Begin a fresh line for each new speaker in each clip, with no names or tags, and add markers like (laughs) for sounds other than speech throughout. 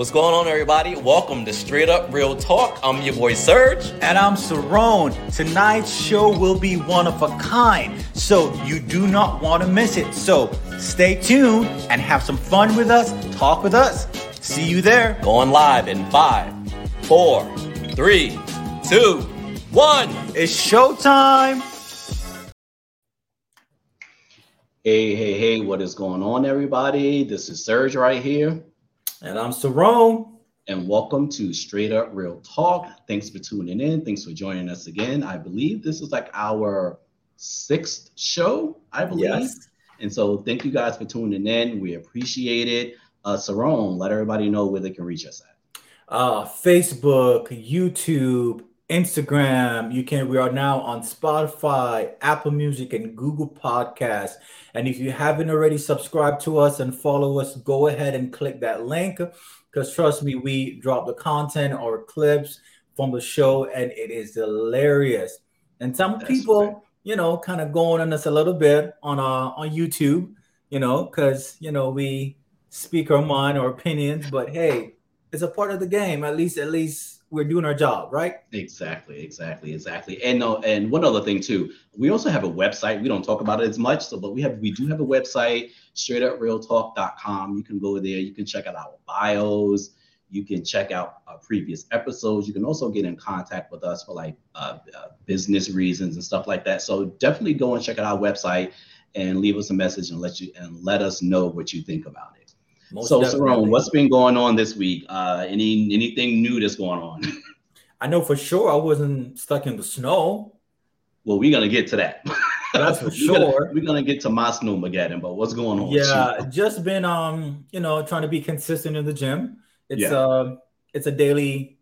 What's going on, everybody? Welcome to Straight Up Real Talk. I'm your boy Serge.
And I'm Cerone. Tonight's show will be one of a kind, so you do not want to miss it. So stay tuned and have some fun with us, talk with us. See you there.
Going live in five, four, three, two, one.
It's showtime.
Hey, hey, hey, what is going on, everybody? This is Serge right here.
And I'm Cerone.
And welcome to Straight Up Real Talk. Thanks for tuning in. Thanks for joining us again. I believe this is like our sixth show, I believe. Yes. And so thank you guys for tuning in. We appreciate it. Uh, Cerone, let everybody know where they can reach us at.
Uh, Facebook, YouTube, Instagram. You can. We are now on Spotify, Apple Music, and Google Podcasts. And if you haven't already subscribed to us and follow us, go ahead and click that link. Because trust me, we drop the content or clips from the show, and it is hilarious. And some That's people, right. you know, kind of going on us a little bit on uh on YouTube, you know, because you know we speak our mind or opinions, but hey, it's a part of the game. At least, at least we're doing our job, right?
Exactly, exactly, exactly. And no, and one other thing too, we also have a website. We don't talk about it as much, so but we have we do have a website, straightuprealtalk.com. You can go there, you can check out our bios, you can check out our previous episodes. You can also get in contact with us for like uh, uh, business reasons and stuff like that. So definitely go and check out our website and leave us a message and let you and let us know what you think about it. Most so, Cerone, what's been going on this week? Uh, any anything new that's going on?
I know for sure I wasn't stuck in the snow.
Well, we're gonna get to that.
That's for (laughs)
sure.
we're,
gonna, we're gonna get to my snowmageddon, but what's going on?
Yeah, just been um, you know, trying to be consistent in the gym. It's yeah. uh it's a daily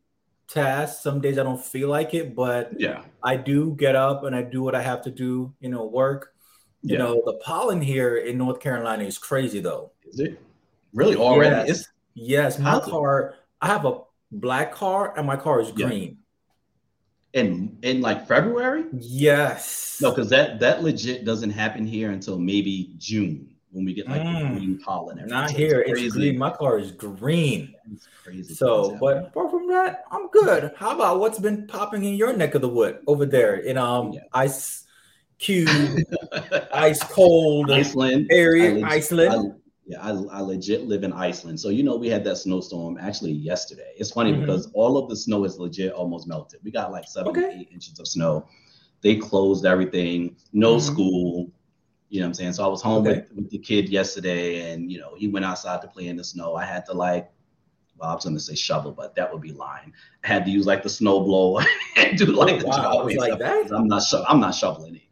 task. Some days I don't feel like it, but
yeah,
I do get up and I do what I have to do, you know, work. You yeah. know, the pollen here in North Carolina is crazy though.
Is it? Really already?
Yes. It's, yes. My car, I have a black car and my car is green.
Yeah. In in like February?
Yes.
No, because that that legit doesn't happen here until maybe June when we get like mm. green pollen.
Not here. It's, it's, green. My car is green. It's crazy. So, but apart from that, I'm good. How about what's been popping in your neck of the wood over there in um yeah. ice cube, (laughs) ice cold
Iceland
area, Iceland?
Yeah, I, I legit live in Iceland. So, you know, we had that snowstorm actually yesterday. It's funny mm-hmm. because all of the snow is legit almost melted. We got like seven okay. eight inches of snow. They closed everything, no mm-hmm. school. You know what I'm saying? So I was home okay. with, with the kid yesterday and, you know, he went outside to play in the snow. I had to like, well, I was gonna say shovel, but that would be lying. I had to use like the snow blower (laughs) and do like oh, the wow. like that. I'm not sho- I'm not shoveling anything.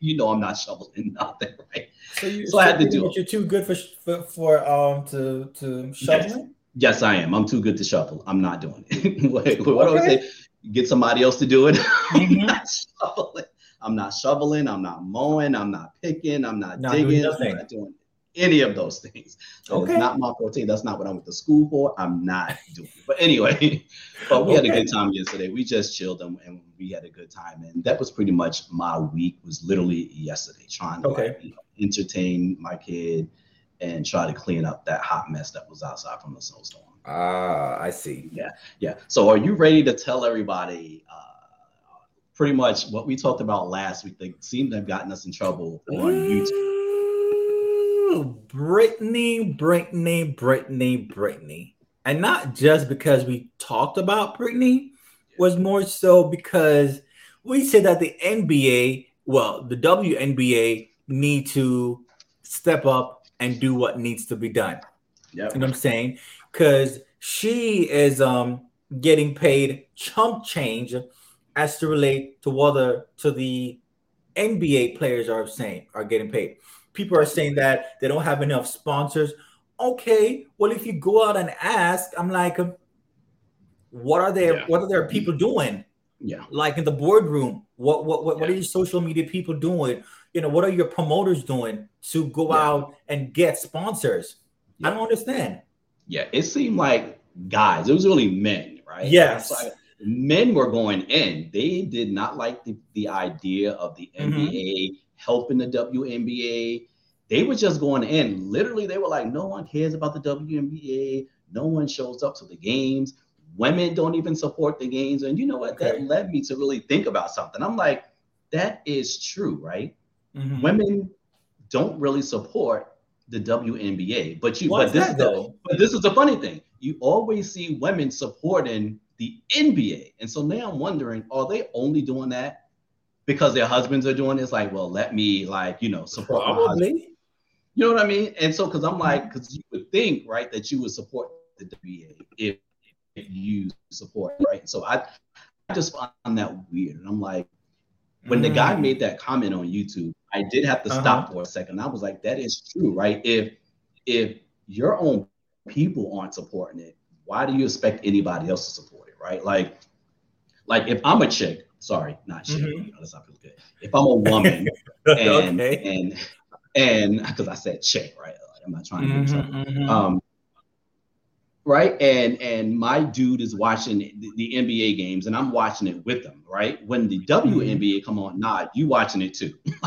You know I'm not shoveling (laughs) nothing, right?
So, you, so, I had to do it. You're too good for for, for um to to shovel.
Yes. yes. I am. I'm too good to shovel. I'm not doing it. (laughs) what, okay. do I say? Get somebody else to do it. (laughs) Mm-hmm. I'm not shoveling. I'm not shoveling. I'm not mowing. I'm not picking. I'm not, not digging. I'm not doing any of those things. That okay. is not my forte. That's not what I went to school for. I'm not doing it. But anyway, (laughs) but we okay. had a good time yesterday. We just chilled and, and, we had a good time. And that was pretty much my week was literally yesterday, trying to okay. like, you know, entertain my kid and try to clean up that hot mess that was outside from the snowstorm.
Ah, I see.
Yeah, yeah. So are you ready to tell everybody uh, pretty much what we talked about last week? They seem to have gotten us in trouble on YouTube.
Brittney, Brittney, Brittney, Brittney. And not just because we talked about Brittney, was more so because we said that the NBA, well, the WNBA need to step up and do what needs to be done.
Yeah.
You know what I'm saying? Because she is um getting paid chump change as to relate to whether to the NBA players are saying are getting paid people are saying that they don't have enough sponsors. Okay, well, if you go out and ask, I'm like, what are there? Yeah. What are their people doing?
Yeah,
like in the boardroom. What what what, yeah. what are your social media people doing? You know, what are your promoters doing to go yeah. out and get sponsors? I don't understand.
Yeah, it seemed like guys. It was really men, right?
Yes.
Like men were going in. They did not like the, the idea of the mm-hmm. Helping the WNBA. They were just going in. Literally, they were like, no one cares about the WNBA. No one shows up to the games. Women don't even support the games. And you know what? Okay. That led me to really think about something. I'm like, that is true, right? Mm-hmm. Women don't really support the WNBA. But you, but this, the, but this is the funny thing. You always see women supporting the NBA, and so now I'm wondering, are they only doing that because their husbands are doing it? It's like, well, let me like you know support Probably. You know what I mean? And so, because I'm like, because you would think, right, that you would support the WNBA if, if you support, right? So I, I just find that weird, and I'm like, when mm. the guy mm. made that comment on YouTube, I did have to uh-huh. stop for a second. I was like, that is true, right? If if your own people aren't supporting it, why do you expect anybody else to support it, right? Like, like if I'm a chick, sorry, not chick, mm-hmm. you know, that's not feel good. If I'm a woman and (laughs) okay. and and because I said chick, right? Like, I'm not trying to do something. Mm-hmm, mm-hmm. Um, right? And and my dude is watching the, the, NBA games, and I'm watching it with them, right? When the WNBA mm-hmm. come on, nah, you watching it too. (laughs)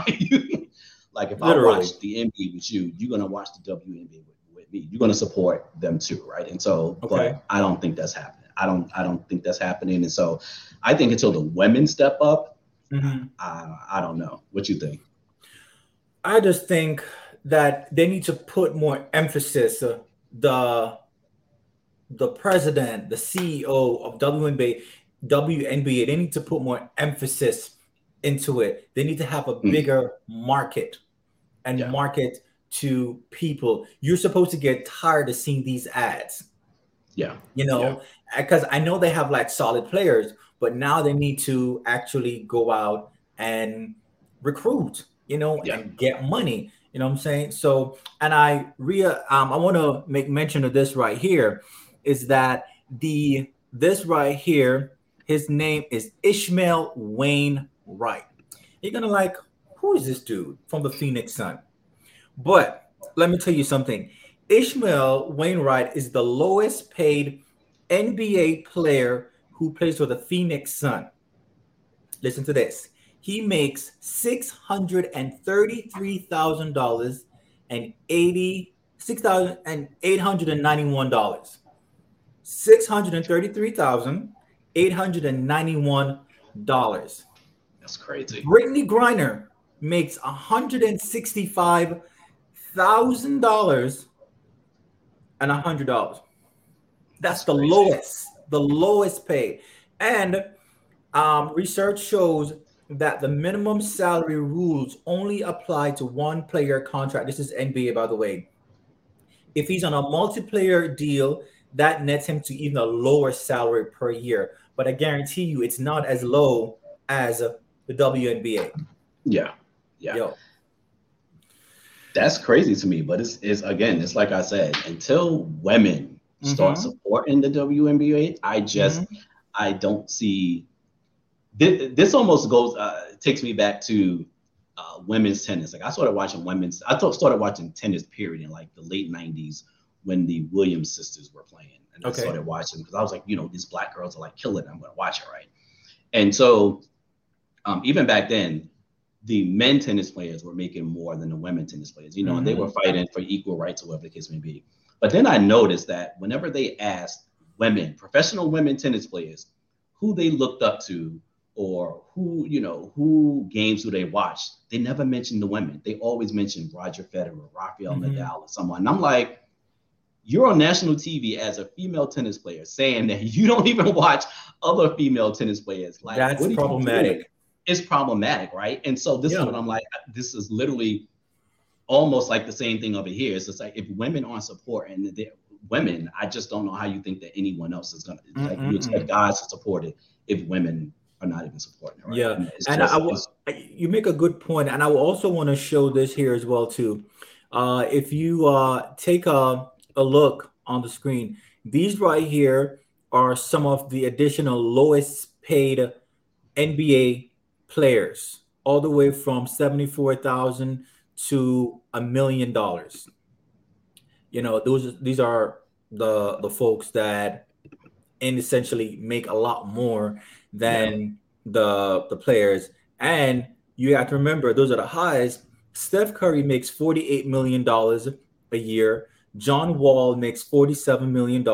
like if Literally. I watch the NBA with you, you're gonna watch the WNBA with, with me. You're gonna support them too, right? And so, okay. but I don't think that's happening. I don't I don't think that's happening. And so, I think until the women step up, mm-hmm. I, I don't know. What you think?
I just think that they need to put more emphasis. Uh, the the president, the CEO of WNBA, WNBA, they need to put more emphasis into it. They need to have a mm. bigger market and yeah. market to people. You're supposed to get tired of seeing these ads.
Yeah.
You know, because. I know they have like solid players, but now they need to actually go out and recruit, you know, yeah. and get money. You know what I'm saying? So, and I re um, I want to make mention of this right here is that the this right here, his name is Ishmael Wayne Wright. You're gonna like, who is this dude from the Phoenix Sun? But let me tell you something. Ishmail Wainright is the lowest paid NBA player who plays for the Phoenix Sun. Listen to this. He makes six hundred and thirty-three thousand dollars and eighty six thousand and eight hundred and ninety-one dollars. $633,891.
That's crazy.
Brittney Griner makes $165,000 and $100. That's, the lowest, the lowest pay. And um, research shows that the minimum salary rules only apply to one player contract. This is NBA, by the way. If he's on a multiplayer deal, that nets him to even a lower salary per year. But I guarantee you, it's not as low as the WNBA.
Yeah, yeah. Yo. That's crazy to me, but it's, it's again, it's like I said, until women mm-hmm. start supporting the WNBA, I just mm-hmm. I don't see this, this almost goes uh, takes me back to uh, women's tennis. Like I started watching women's, I started watching tennis period in like the late '90s when the Williams sisters were playing. And okay. I started watching because I was like, you know, these black girls are like killing it. I'm going to watch it, right? And so um, even back then, the men tennis players were making more than the women tennis players, you know, mm-hmm. and they were mm-hmm. fighting for equal rights or whatever the case may be. But then I noticed that whenever they asked women, professional women tennis players, who they looked up to or who, you know, who games do they watch, they never mentioned the women. They always mentioned Roger Federer, Rafael mm-hmm. Nadal, or someone. And I'm like, you're on national TV as a female tennis player saying that you don't even watch other female tennis players.
Like that's problematic.
It's problematic, right? And so this yeah. is what I'm like. This is literally almost like the same thing over here. It's just like if women aren't supporting the women, I just don't know how you think that anyone else is gonna mm like you expect guys to support it if women are not even supporting it. Right?
Yeah, and, and just, I will, you make a good point, and I will also want to show this here as well too. Uh, if you uh, take a a look on the screen. These right here are some of the additional lowest paid NBA players, all the way from 74,000 to a million dollars. You know, those these are the the folks that and essentially make a lot more than yeah. the the players. And you have to remember those are the highs. Steph Curry makes 48 million dollars a year. John Wall makes $47 million.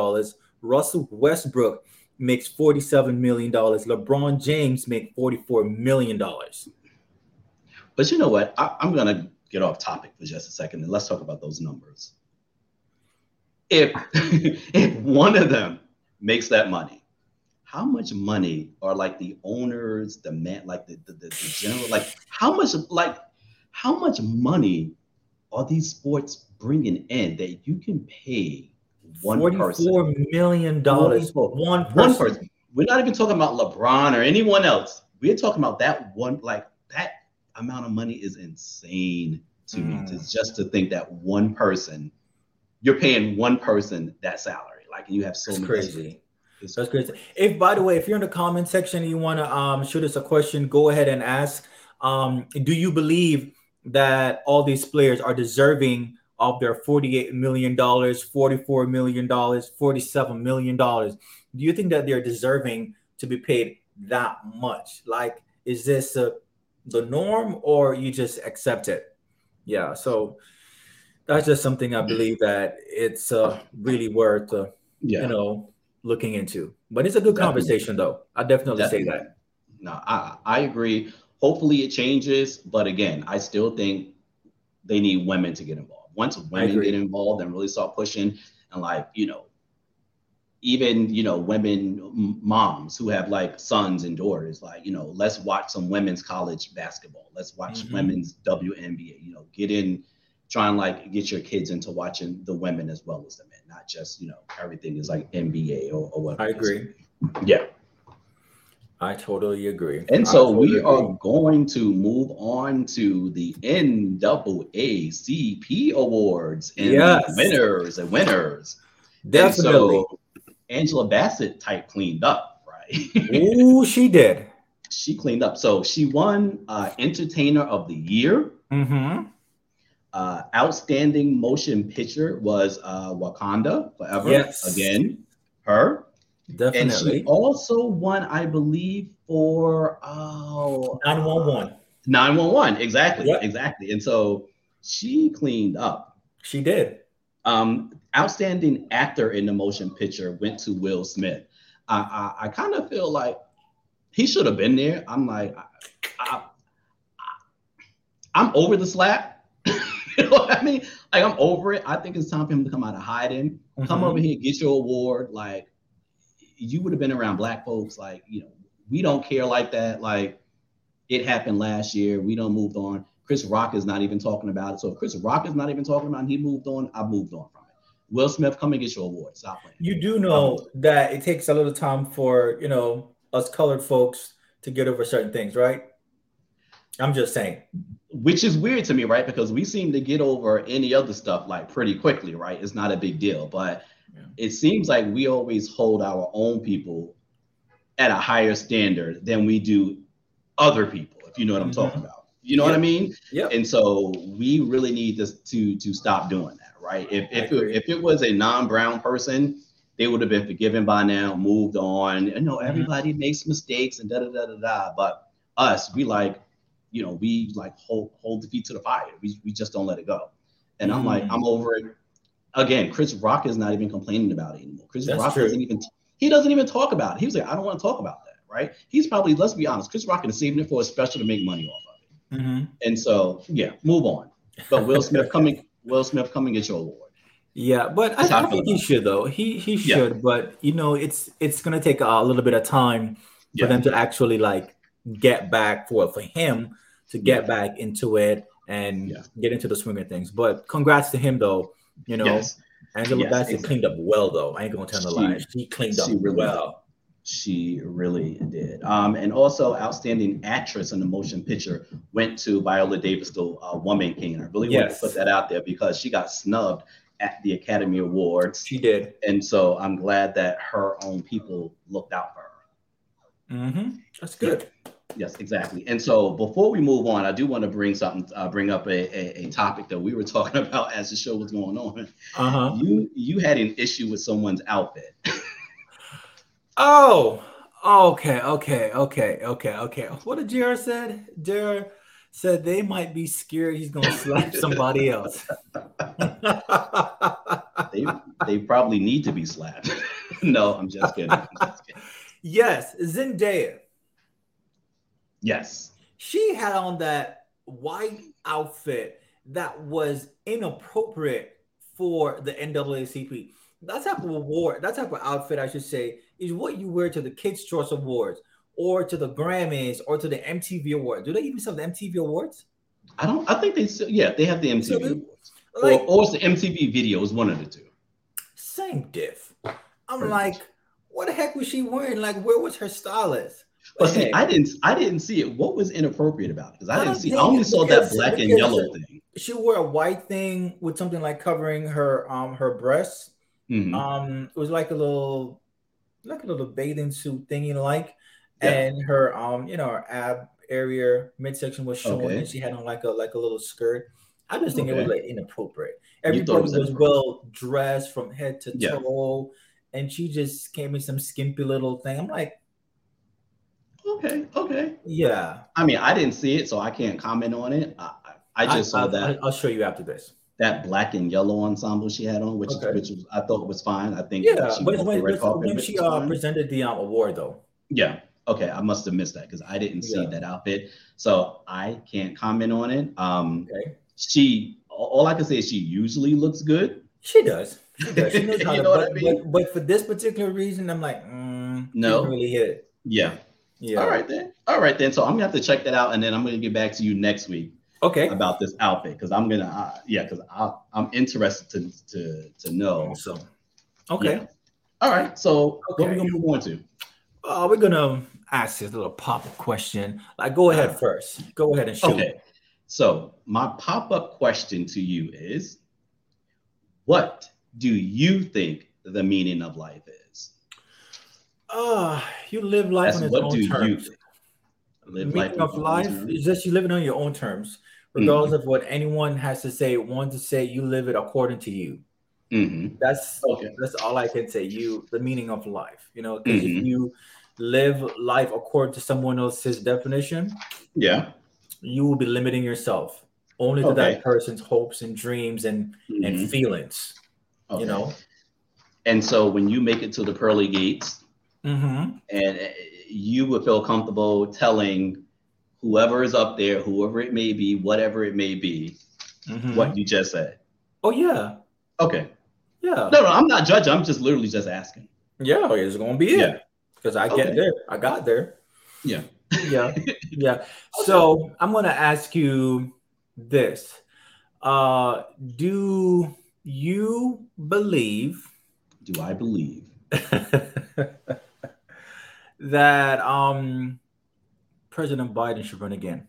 Russell Westbrook makes $47 million. LeBron James makes $44 million.
But you know what? I, am going to get off topic for just a second and let's talk about those numbers. If, (laughs) if one of them makes that money, how much money are like the owners, the man, like the, the, the, the general, like how much, like how much money are these sports bringing in that you can pay one
$44 million for one person. one person.
We're not even talking about LeBron or anyone else. We're talking about that one, like amount of money is insane to mm. me. To just to think that one person, you're paying one person that salary. Like you have so many.
Crazy. It's That's crazy. If by the way, if you're in the comment section and you want to um, shoot us a question, go ahead and ask. Um, do you believe that all these players are deserving of their $48 million, $44 million, $47 million. Do you think that they're deserving to be paid that much? Like, is this uh, the norm or you just accept it? Yeah, so that's just something I believe that it's uh, really worth, uh, yeah. you know, looking into. But it's a good definitely. conversation, though. I definitely, definitely. say that.
No, I, I agree. Hopefully it changes, but again, I still think they need women to get involved once women get involved and really start pushing and like you know even you know women moms who have like sons and daughters like you know let's watch some women's college basketball let's watch mm-hmm. women's WNBA you know get in try and like get your kids into watching the women as well as the men not just you know everything is like NBA or, or whatever
I agree
yeah
I totally agree.
And so totally we agree. are going to move on to the NAACP awards and yes. winners and winners.
Definitely.
So Angela Bassett type cleaned up, right? (laughs)
Ooh, she did.
She cleaned up. So she won uh, Entertainer of the Year.
Mm-hmm.
Uh, outstanding motion picture was uh, Wakanda Forever.
Yes.
Again, her.
Definitely. And she
also won, I believe, for oh
911.
911, exactly. Yep. Exactly. And so she cleaned up.
She did.
Um, outstanding actor in the motion picture went to Will Smith. I, I, I kind of feel like he should have been there. I'm like, I, am over the slap. (laughs) you know what I mean? Like, I'm over it. I think it's time for him to come out of hiding, mm-hmm. come over here, get your award. Like, you would have been around black folks like you know we don't care like that like it happened last year we don't moved on chris rock is not even talking about it so if chris rock is not even talking about it he moved on i moved on will smith come and get your award stop playing
you do know um, that it takes a little time for you know us colored folks to get over certain things right i'm just saying
which is weird to me right because we seem to get over any other stuff like pretty quickly right it's not a big deal but it seems like we always hold our own people at a higher standard than we do other people, if you know what I'm mm-hmm. talking about. You know yeah. what I mean?
Yeah.
And so we really need to to to stop doing that, right? If if it, if it was a non-brown person, they would have been forgiven by now, moved on. You know, mm-hmm. everybody mm-hmm. makes mistakes and da da da da da. But us, we like, you know, we like hold hold the feet to the fire. We we just don't let it go. And mm-hmm. I'm like, mm. I'm over it again, Chris Rock is not even complaining about it anymore. Chris That's Rock true. doesn't even he doesn't even talk about it. He was like, I don't want to talk about that, right? He's probably, let's be honest, Chris Rock is saving it for a special to make money off
of it. Mm-hmm.
And so, yeah, move on. But Will Smith coming, Will Smith coming get your award.
Yeah, but I, I, think he should though. He he should, yeah. but you know, it's it's gonna take a little bit of time for yeah. them to actually like get back for for him to get yeah. back into it and get into the swing of things. But congrats to him though. You know, yes. Angela yes, Bassett exactly. cleaned up well, though. I ain't gonna tell the lie. She cleaned up really, well.
She really did. Um, and also, outstanding actress in the motion picture went to Viola Davis, the uh, Woman King. I really yes. want to put that out there because she got snubbed at the Academy Awards.
She did.
And so I'm glad that her own people looked out for
her. Mm-hmm. That's good.
Yeah. Yes, exactly. And so before we move on, I do want to bring something, uh, bring up a, a, a, topic that we were (laughs) talking about as the show was going on.
Uh-huh.
You you had an issue with someone's outfit. (laughs)
oh, okay, okay, okay, okay, okay. What did Jared said? Jared said they might be scared he's gonna slap somebody else. (laughs)
they, they probably need to be slapped. (laughs) no, I'm just kidding. I'm just
kidding. Yes, Zendaya.
Yes.
She had on that white outfit that was inappropriate for the NAACP. That type of award, that type of outfit, I should say, is what you wear to the Kids' Choice Awards or to the Grammys or to the MTV Awards. Do they even have the MTV Awards?
I don't. I think they. Still, yeah, they have the MTV so Awards, like, or, or it's the MTV Video. Is one of the two.
Same diff. I'm Pretty like, much. what the heck was she wearing? Like, where was her stylist?
But see, I didn't. I didn't see it. What was inappropriate about it? Because I, I didn't see. I only saw that black and yellow thing.
She wore a white thing with something like covering her um her breasts. Mm-hmm. Um, it was like a little, like a little bathing suit thingy, like, yeah. and her um, you know, her ab area midsection was showing, okay. and she had on like a like a little skirt. I just think okay. it was like inappropriate. Everybody was, was well dressed from head to yeah. toe, and she just gave me some skimpy little thing. I'm like,
okay, okay,
yeah.
I mean, I didn't see it, so I can't comment on it. I, I just I, saw that.
I'll show you after this.
That black and yellow ensemble she had on, which okay. which was, I thought was fine. I think
yeah, but when, when she uh, presented the um, award though.
Yeah, Okay, I must have missed that because I didn't see yeah. that outfit, so I can't comment on it. Um, okay. She, all I can say is she usually looks good.
She does. She does. She (laughs) knows how to, but, I mean? but, but, for this particular reason, I'm like, mm,
no,
really hit it.
Yeah. Yeah. All right then. All right then. So I'm gonna have to check that out, and then I'm gonna get back to you next week.
Okay.
About this outfit because I'm gonna, uh, yeah, because I'm interested to to to know.
So. Okay. Yeah.
All right. So okay. what are we gonna move on to?
Uh, we're gonna ask this little pop-up question. Like, go ahead uh, first. Go ahead and shoot. Okay.
So my pop-up question to you is, what do you think the meaning of life is?
Uh, you live life That's on its what own do terms. Live meaning life of life is just you living on your own terms, regardless mm-hmm. of what anyone has to say. Want to say you live it according to you. Mm-hmm. That's okay. That's all I can say. You the meaning of life. You know, because mm-hmm. if you live life according to someone else's definition,
yeah,
you will be limiting yourself only to okay. that person's hopes and dreams and mm-hmm. and feelings. Okay. You know.
And so when you make it to the pearly gates,
mm-hmm.
and you would feel comfortable telling whoever is up there, whoever it may be, whatever it may be, mm-hmm. what you just said.
Oh yeah.
Okay.
Yeah.
No, no, I'm not judging. I'm just literally just asking.
Yeah, it's gonna be it. Yeah because I okay. get there. I got there.
Yeah.
yeah. (laughs) Yeah. Okay. So I'm gonna ask you this. Uh do you believe
do I believe (laughs)
that um President Biden should run again?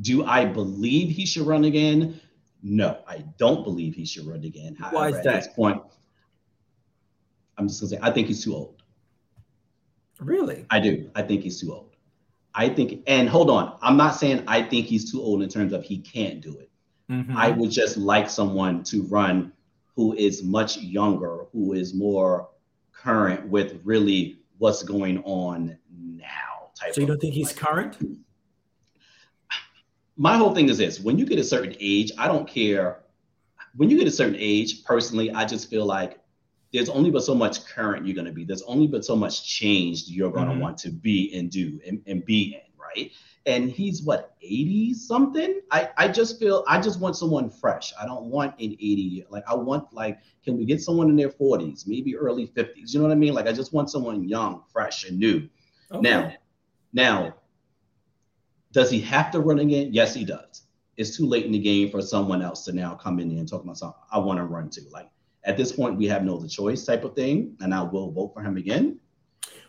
Do I believe he should run again? No, I don't believe he should run again.
However, Why is that? At this
point, I'm just gonna say I think he's too old.
Really?
I do. I think he's too old. I think, and hold on, I'm not saying I think he's too old in terms of he can't do it. Mm-hmm. I would just like someone to run who is much younger, who is more current with really what's going on now.
so you don't think he's like, current?
My whole thing is this: when you get a certain age, I don't care. When you get a certain age, personally, I just feel like there's only but so much current you're going to be. There's only but so much change you're going to mm-hmm. want to be and do and, and be in, right? And he's what 80 something. I I just feel I just want someone fresh. I don't want an 80 like I want like can we get someone in their 40s, maybe early 50s? You know what I mean? Like I just want someone young, fresh, and new. Okay. Now, now, does he have to run again? Yes, he does. It's too late in the game for someone else to now come in and talk about something I want to run to. Like at this point, we have no other choice type of thing, and I will vote for him again.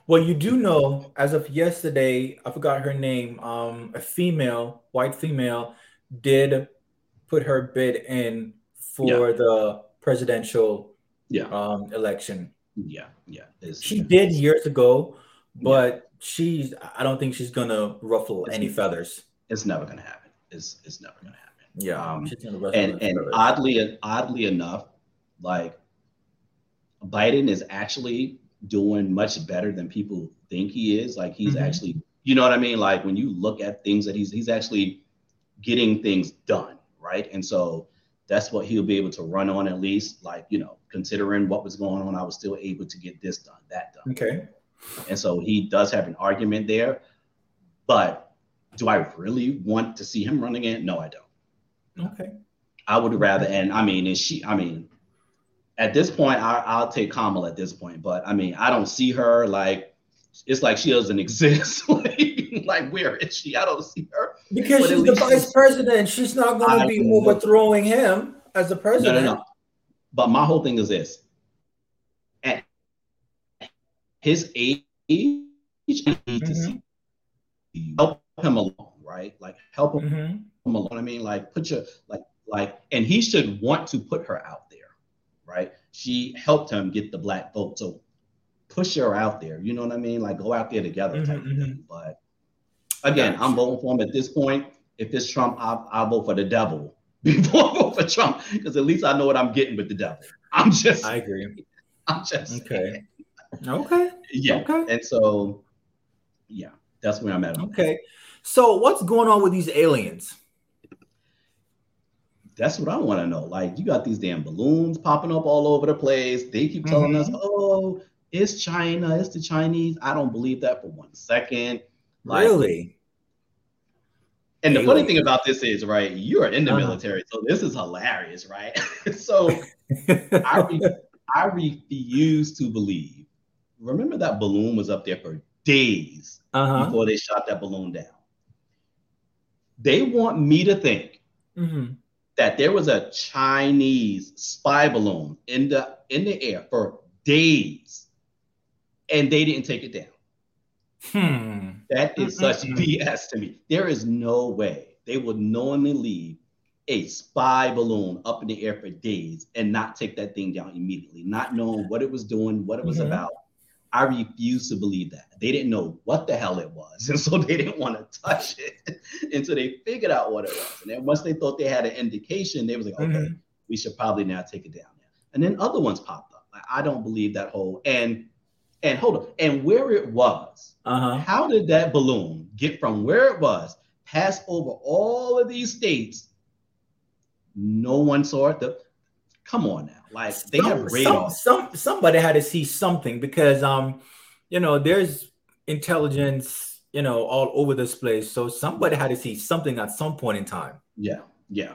Well, you do know, as of yesterday, I forgot her name. Um, a female, white female, did put her bid in for yeah. the presidential
yeah.
um, election.
Yeah, yeah.
It's, she did years ago, but yeah. she's. I don't think she's gonna ruffle it's, any feathers.
It's never gonna happen. It's it's never gonna happen.
Yeah,
um, and and oddly oddly enough, like Biden is actually doing much better than people think he is. Like he's mm-hmm. actually, you know what I mean? Like when you look at things that he's he's actually getting things done, right? And so that's what he'll be able to run on at least. Like, you know, considering what was going on, I was still able to get this done, that done.
Okay.
And so he does have an argument there. But do I really want to see him run again? No, I don't.
Okay.
I would rather, and I mean, and she, I mean, at this point, I, I'll take Kamala at this point. But I mean, I don't see her like it's like she doesn't (laughs) exist. like, like, where is she? I don't see her.
Because but she's the vice president. She's not going to be overthrowing him as the president. No, no, no.
But my whole thing is this: at his age, mm-hmm. help him along, right? Like help him, mm-hmm. him along. I mean, like put your like like, and he should want to put her out there, right? She helped him get the black vote, so push her out there. You know what I mean? Like go out there together mm-hmm, type mm-hmm. thing. But again, I'm voting for him at this point. If it's Trump, I'll, I'll vote for the devil (laughs) before I vote for Trump because at least I know what I'm getting with the devil. I'm just.
I agree. (laughs)
I'm just.
Okay. Okay.
Yeah. Okay. And so, yeah, that's where I'm at.
Okay. So what's going on with these aliens?
That's what I want to know. Like, you got these damn balloons popping up all over the place. They keep telling mm-hmm. us, oh, it's China, it's the Chinese. I don't believe that for one second.
Like, really?
And the funny thing about this is, right, you're in the uh-huh. military, so this is hilarious, right? (laughs) so (laughs) I, re- I refuse to believe. Remember that balloon was up there for days uh-huh. before they shot that balloon down. They want me to think mm-hmm. That there was a Chinese spy balloon in the in the air for days and they didn't take it down.
Hmm.
That is such BS to me. There is no way they would knowingly leave a spy balloon up in the air for days and not take that thing down immediately, not knowing what it was doing, what it was mm-hmm. about. I refuse to believe that. They didn't know what the hell it was. (laughs) And so they didn't want to touch it (laughs) until they figured out what it was. And then once they thought they had an indication, they was like, okay, mm-hmm. we should probably now take it down. And then other ones popped up. Like, I don't believe that whole. And and hold on, and where it was. Uh-huh. How did that balloon get from where it was, pass over all of these states? No one saw it. The, come on now, like they some, have radar.
Some, some somebody had to see something because um, you know, there's intelligence, you know, all over this place. So somebody had to see something at some point in time.
Yeah, yeah.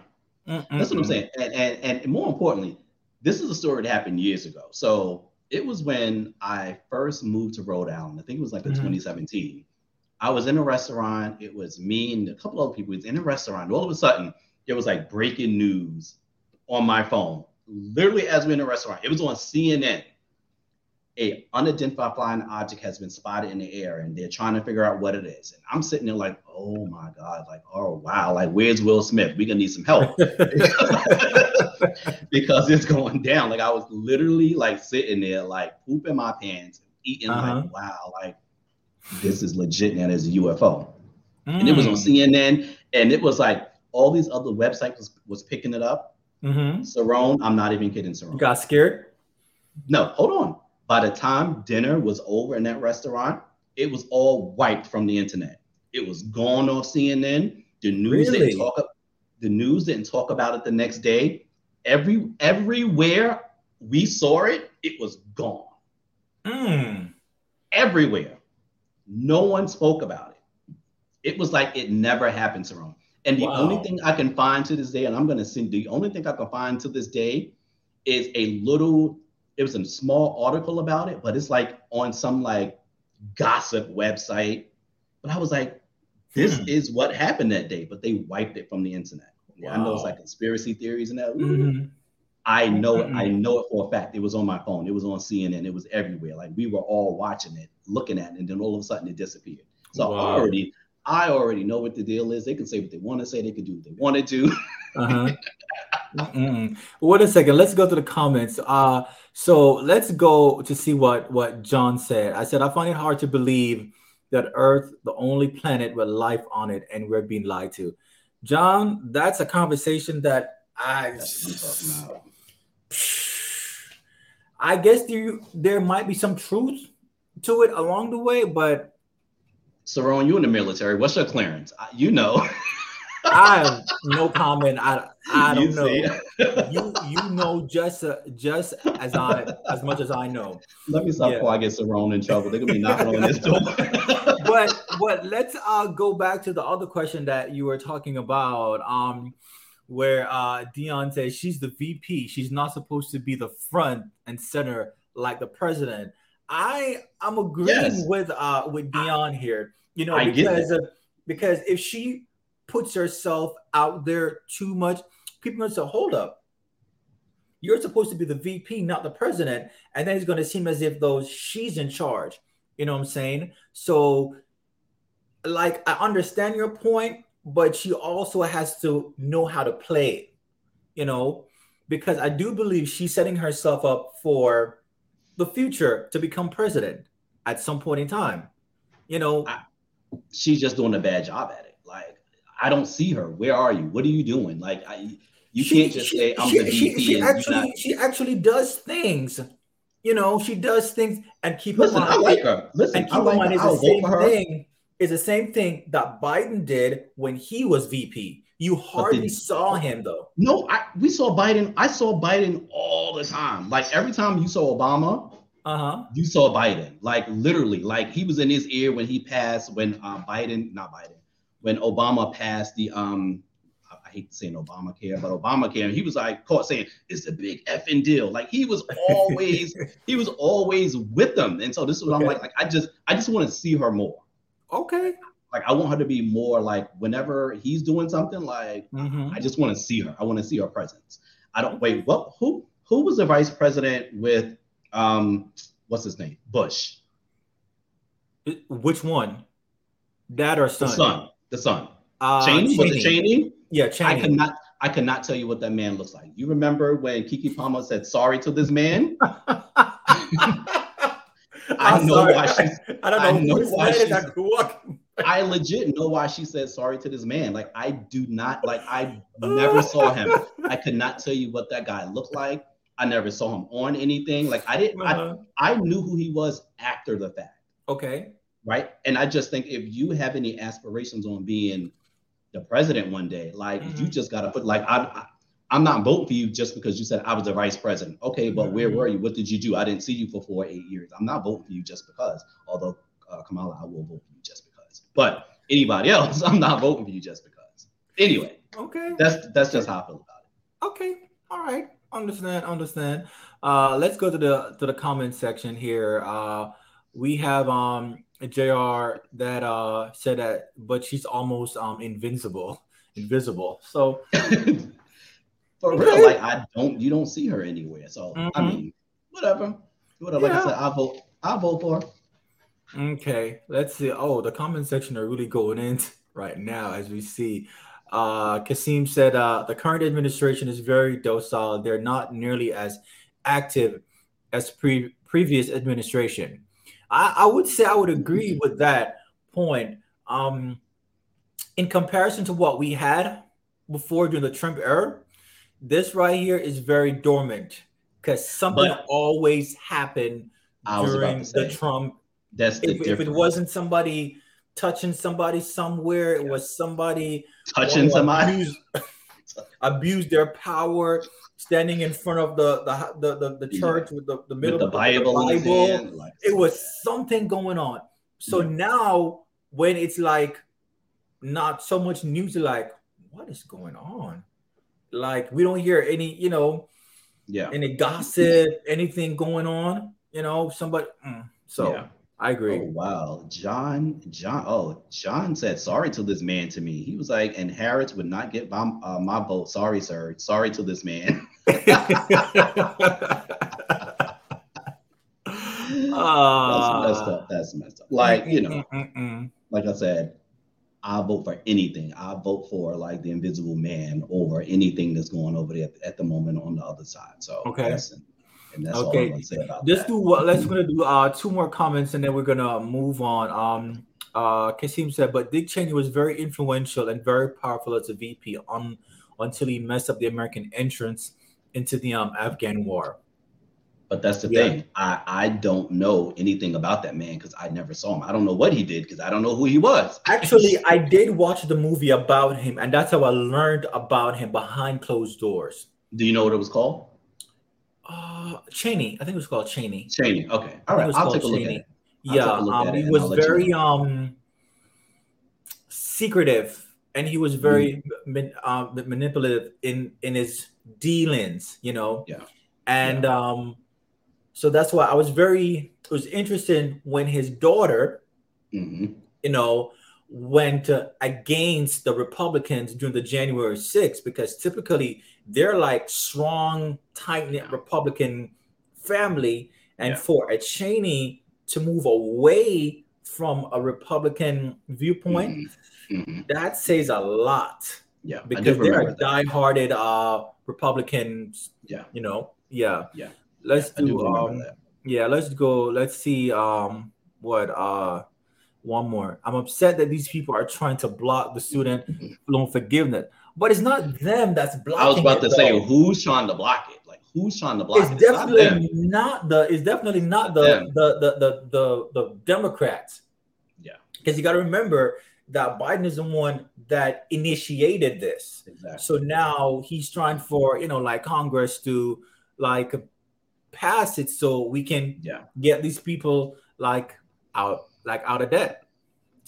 Mm-mm-mm. That's what I'm saying. And, and and more importantly, this is a story that happened years ago. So it was when I first moved to Rhode Island. I think it was like in mm-hmm. 2017. I was in a restaurant. It was me and a couple other people. It was in a restaurant. All of a sudden, there was like breaking news on my phone. Literally, as we're in a restaurant, it was on CNN a unidentified flying object has been spotted in the air and they're trying to figure out what it is. And I'm sitting there like, oh my God, like, oh wow, like where's Will Smith? We're gonna need some help. (laughs) because it's going down. Like I was literally like sitting there, like pooping my pants, eating uh-huh. like, wow, like this is legit now there's a UFO. Mm. And it was on mm. CNN and it was like all these other websites was, was picking it up. Mm-hmm. Cerone, I'm not even kidding, Cerone.
You got scared?
No, hold on by the time dinner was over in that restaurant, it was all wiped from the internet. It was gone off CNN. The news really? didn't talk. The news didn't talk about it the next day. Every everywhere we saw it, it was gone.
Mm.
Everywhere, no one spoke about it. It was like it never happened to them. And the wow. only thing I can find to this day, and I'm going to send the only thing I can find to this day, is a little it was a small article about it, but it's like on some like gossip website. But I was like, this hmm. is what happened that day, but they wiped it from the internet. Wow. I know it's like conspiracy theories and that. Mm-hmm. I know mm-hmm. I know it for a fact. It was on my phone. It was on CNN. It was everywhere. Like we were all watching it, looking at it, and then all of a sudden it disappeared. So wow. I already, I already know what the deal is. They can say what they want to say. They can do what they wanted to. (laughs)
uh-huh. Mm-mm. Wait a second. Let's go to the comments. Uh, so let's go to see what what John said. I said I find it hard to believe that Earth, the only planet with life on it, and we're being lied to. John, that's a conversation that I. I guess there there might be some truth to it along the way, but.
Cerone, you in the military. What's your clearance? You know. (laughs)
I have no comment. I I don't you know. you you know just uh, just as I as much as I know.
Let me stop yeah. before I get Cerone in trouble. They're gonna be (laughs) knocking on this door.
but but let's uh go back to the other question that you were talking about. Um where uh Dion says she's the VP. She's not supposed to be the front and center like the president. I I'm agreeing yes. with uh with Dion here. You know, I because of, because if she puts herself out there too much, people to say, hold up. You're supposed to be the VP, not the president. And then it's going to seem as if though she's in charge. You know what I'm saying? So, like, I understand your point, but she also has to know how to play, you know, because I do believe she's setting herself up for the future to become president at some point in time. You know, I,
she's just doing a bad job at it. Like, I don't see her. Where are you? What are you doing? Like, I, you she, can't just she, say I'm
she,
the VP.
She, actually, not... she actually does things. You know, she does things and keep
Listen, in mind. I like her. Listen,
and keep like in mind is the same thing. Is the same thing that Biden did when he was VP. You hardly saw him though.
No, I, we saw Biden. I saw Biden all the time. Like every time you saw Obama, uh-huh. you saw Biden. Like literally, like he was in his ear when he passed. When uh, Biden, not Biden, when Obama passed the um I hate saying Obamacare, but Obamacare, he was like caught saying it's a big effing deal. Like he was always (laughs) he was always with them. And so this is what okay. I'm like, like I just I just want to see her more.
Okay.
Like I want her to be more like whenever he's doing something, like mm-hmm. I just want to see her. I want to see her presence. I don't wait, what who who was the vice president with um what's his name? Bush.
Which one? Dad or son?
The son the son. Uh, Cheney? Cheney. Was it Cheney?
Yeah, Cheney.
I cannot. I cannot tell you what that man looks like. You remember when Keke Palmer said sorry to this man? (laughs) I know sorry. why she's. I don't know, I know why she's. I legit know why she said sorry to this man. Like I do not like. I never (laughs) saw him. I could not tell you what that guy looked like. I never saw him on anything. Like I didn't. Uh-huh. I I knew who he was after the fact.
Okay
right? And I just think if you have any aspirations on being the president one day, like mm-hmm. you just got to put like I, I am not voting for you just because you said I was the vice president. Okay, but mm-hmm. where were you? What did you do? I didn't see you for four eight years. I'm not voting for you just because. Although uh, Kamala, I will vote for you. But anybody else, (laughs) I'm not voting for you just because. Anyway,
okay,
that's that's just how I feel about it.
Okay, all right, understand, understand. Uh, let's go to the to the comment section here. Uh, we have um Jr. that uh said that, but she's almost um invincible, invisible. So (laughs)
for okay. real, like I don't, you don't see her anywhere. So mm-hmm. I mean, whatever, whatever. Yeah. Like I said, I vote, I vote for.
Okay, let's see. Oh, the comment section are really going in (laughs) right now as we see. Uh, Kasim said uh, the current administration is very docile. They're not nearly as active as pre- previous administration. I, I would say I would agree with that point. Um, in comparison to what we had before during the Trump era, this right here is very dormant because something but always happened during the Trump.
That's the
if, if, it wasn't somebody touching somebody somewhere, it was somebody
touching somebody.
Abused, (laughs) abused their power standing in front of the the the, the, the church yeah. with the, the middle
with the Bible. Bible.
Like, it was something going on. So yeah. now when it's like not so much news, like what is going on? Like we don't hear any, you know,
yeah,
any gossip, anything going on. You know, somebody. Mm. So yeah. I agree.
Oh, wow. John, John, oh, John said sorry to this man to me. He was like, and Harris would not get my, uh, my vote. Sorry, sir. Sorry to this man. uh, (laughs) That's messed up. That's messed up. Like, you know, like I said, I vote for anything. I vote for like the invisible man over anything that's going over there at, at the moment on the other side. So
okay. And that's okay. all I'm gonna say about Let's that. do what let's gonna do uh two more comments and then we're gonna move on. Um uh Kasim said, but Dick Cheney was very influential and very powerful as a VP on until he messed up the American entrance into the um Afghan war.
But that's the yeah. thing. I, I don't know anything about that man because I never saw him. I don't know what he did because I don't know who he was. (laughs)
Actually, I did watch the movie about him, and that's how I learned about him behind closed doors.
Do you know what it was called?
Cheney. I think it was called Cheney.
Cheney. Okay. All right. I'll take a look Cheney. at it.
I'll yeah. Um, he was very um secretive, and he was very mm. um, manipulative in in his dealings. You know.
Yeah.
And yeah. um so that's why I was very it was interesting when his daughter, mm-hmm. you know, went uh, against the Republicans during the January 6th because typically they're like strong, tight knit Republican family, and yeah. for a Cheney to move away from a Republican viewpoint, mm-hmm. Mm-hmm. that says a lot.
Yeah,
because they're die-hearted uh, Republicans.
Yeah,
you know. Yeah,
yeah
let's do, do um yeah let's go let's see um what uh one more i'm upset that these people are trying to block the student loan forgiveness but it's not them that's blocking it.
i was about it, to though. say who's trying to block it like who's trying to block
it's
it
definitely it's not, not, the it's definitely not the the, the the the the democrats
yeah
because you got to remember that Biden is the one that initiated this.
Exactly.
So now he's trying for you know like Congress to like pass it so we can
yeah.
get these people like out like out of debt.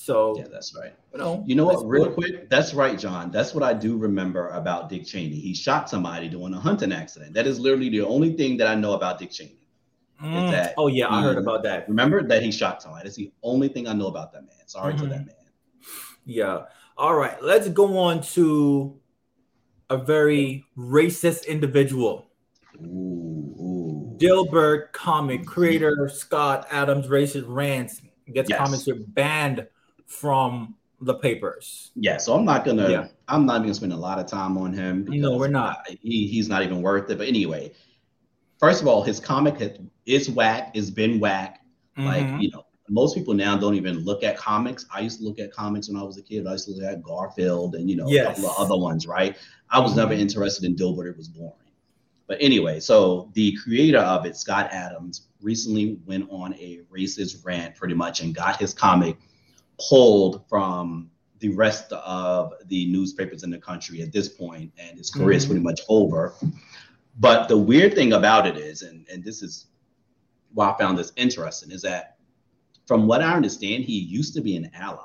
So
yeah, that's right.
You know,
you know what? Real good. quick, that's right, John. That's what I do remember about Dick Cheney. He shot somebody doing a hunting accident. That is literally the only thing that I know about Dick Cheney.
Mm. That oh yeah, I heard about that.
Remember that he shot somebody. That's the only thing I know about that man. Sorry mm-hmm. to that man.
Yeah. All right. Let's go on to a very racist individual.
Ooh, ooh.
Dilbert comic creator Scott Adams racist rants gets yes. comments banned from the papers.
Yeah, so I'm not gonna yeah. I'm not even gonna spend a lot of time on him.
No, we're not.
He, he's not even worth it. But anyway, first of all, his comic is whack. It's been whack. Mm-hmm. Like you know, most people now don't even look at comics. I used to look at comics when I was a kid. I used to look at Garfield and you know yes. a couple of other ones. Right. I was mm-hmm. never interested in Dilbert. It was boring. But anyway, so the creator of it, Scott Adams, recently went on a racist rant pretty much and got his comic pulled from the rest of the newspapers in the country at this point, and his career mm-hmm. is pretty much over. But the weird thing about it is, and, and this is why I found this interesting, is that from what I understand, he used to be an ally.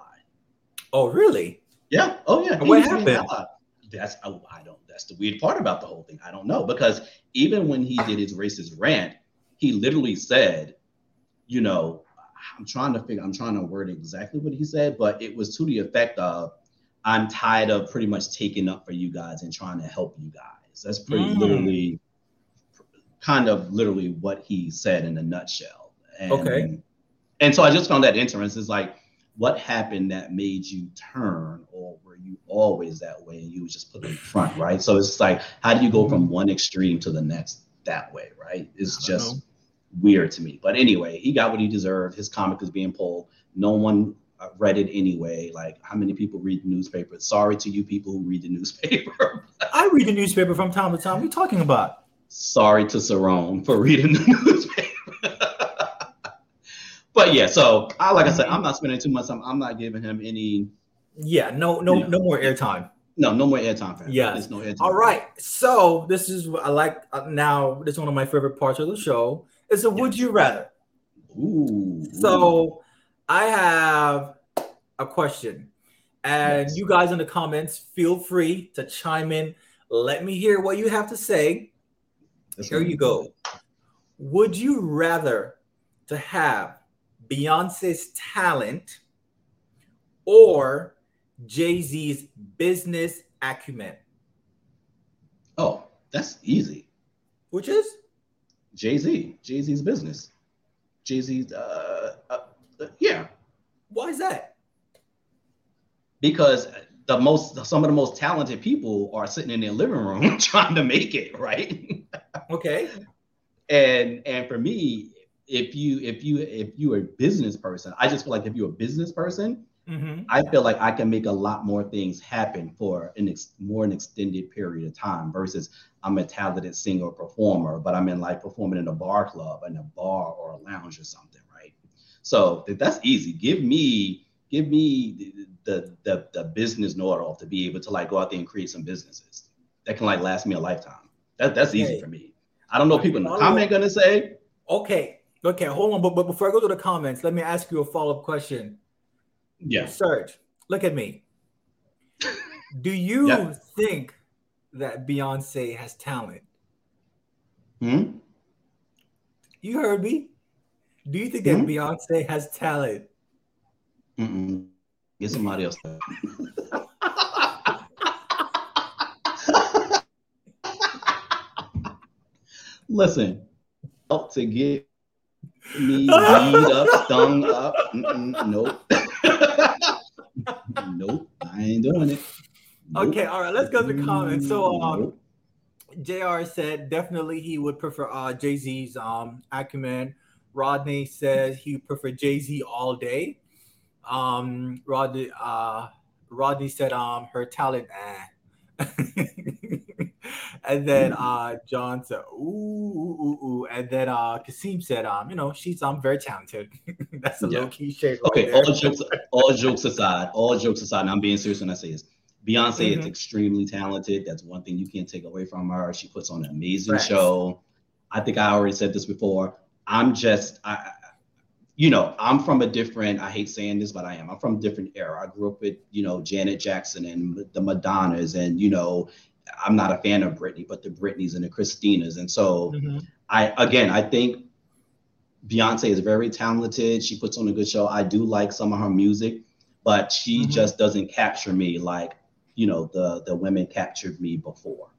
Oh, really?
Yeah. Oh, yeah.
What happened?
That's oh, I don't that's the weird part about the whole thing. I don't know because even when he did his racist rant, he literally said, you know, I'm trying to figure, I'm trying to word exactly what he said, but it was to the effect of, I'm tired of pretty much taking up for you guys and trying to help you guys. That's pretty mm. literally, kind of literally what he said in a nutshell.
And, okay.
And so I just found that interesting. It's like, what happened that made you turn or were you always that way and you was just put in front right so it's like how do you go from mm-hmm. one extreme to the next that way right it's just know. Weird to me but anyway he got what he deserved his comic is being pulled no one uh, read it anyway like how many people read the newspaper sorry to you people who read the (laughs) newspaper
i read the newspaper from time to time what are you talking about
sorry to Cerone for reading the (laughs) newspaper but yeah, so I like I said, I'm not spending too much time. I'm not giving him any.
Yeah, no, no, you know, no more airtime.
No, no more airtime.
Yeah,
there's no
airtime. All right, so this is I like uh, now. This is one of my favorite parts of the show. It's a would you rather.
Ooh.
So I have a question, and yes. you guys in the comments feel free to chime in. Let me hear what you have to say. That's Here you go. Would you rather to have Beyonce's talent or Jay Z's business acumen?
Oh, that's easy.
Which is?
Jay Z. Jay Z's business. Jay Z's, uh, uh, uh, yeah.
Why is that?
Because the most, some of the most talented people are sitting in their living room (laughs) trying to make it, right? (laughs)
okay.
And and for me, if you if you if you're a business person, I just feel like if you're a business person, mm-hmm. I feel like I can make a lot more things happen for an ex- more an extended period of time versus I'm a talented singer performer, but I'm in like performing in a bar club, in a bar or a lounge or something, right? So that's easy. Give me give me the the, the business know-it-all to be able to like go out there and create some businesses that can like last me a lifetime. That that's okay. easy for me. I don't know people in the comment gonna say.
Okay, okay, hold on. But, but before I go to the comments, let me ask you a follow-up question.
Yeah.
Serge, look at me. (laughs) Do you yeah. think that Beyonce has talent?
Hmm?
You heard me. Do you think hmm? that Beyonce has talent?
Mm-mm. Get somebody else. (laughs) Listen, help to get me beat up, stung up. Mm-mm, nope. (laughs) nope. I ain't doing it.
Nope. Okay, all right, let's go to the comments. So um nope. JR said definitely he would prefer uh Jay-Z's um acumen. Rodney says he would prefer Jay-Z all day. Um Rodney uh Rodney said um her talent eh. (laughs) and then uh John said ooh, ooh, ooh, ooh. and then uh Kasim said um you know she's um very talented. (laughs) That's a yeah. low key shade.
Right okay, all jokes all jokes aside, all jokes aside, and I'm being serious when I say this. Beyonce mm-hmm. is extremely talented. That's one thing you can't take away from her. She puts on an amazing right. show. I think I already said this before. I'm just, I, you know, I'm from a different. I hate saying this, but I am. I'm from a different era. I grew up with, you know, Janet Jackson and the Madonnas, and you know, I'm not a fan of Britney, but the Britneys and the Christinas, and so mm-hmm. I again, I think Beyonce is very talented. She puts on a good show. I do like some of her music, but she mm-hmm. just doesn't capture me like you know the the women captured me before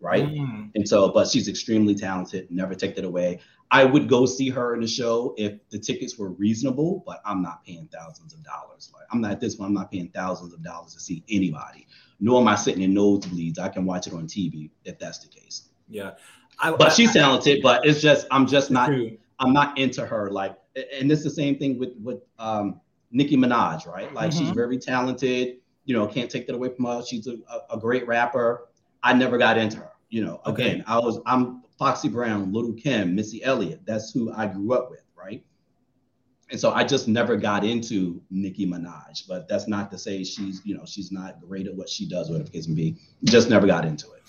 right mm. and so but she's extremely talented never take that away i would go see her in the show if the tickets were reasonable but i'm not paying thousands of dollars like i'm not at this one i'm not paying thousands of dollars to see anybody nor am i sitting in nosebleeds i can watch it on tv if that's the case
yeah
I, but I, she's talented I, but it's just i'm just not true. i'm not into her like and it's the same thing with with um nicki minaj right like mm-hmm. she's very talented you know, can't take that away from her. She's a, a great rapper. I never got into her. You know, okay. again, I was I'm Foxy Brown, Lil' Kim, Missy Elliott. That's who I grew up with, right? And so I just never got into Nicki Minaj. But that's not to say she's, you know, she's not great at what she does, whatever the case may be. Just never got into it.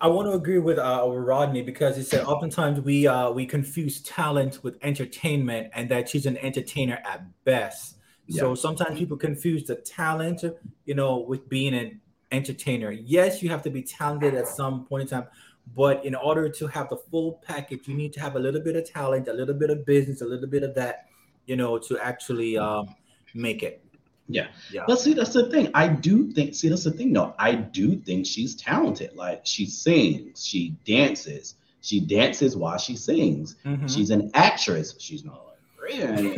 I want to agree with uh, Rodney because he said oftentimes we uh, we confuse talent with entertainment, and that she's an entertainer at best. Yeah. So sometimes people confuse the talent, you know, with being an entertainer. Yes, you have to be talented at some point in time, but in order to have the full package, you need to have a little bit of talent, a little bit of business, a little bit of that, you know, to actually um, make it.
Yeah. yeah. But see, that's the thing. I do think, see, that's the thing though. I do think she's talented. Like she sings, she dances, she dances while she sings. Mm-hmm. She's an actress. She's not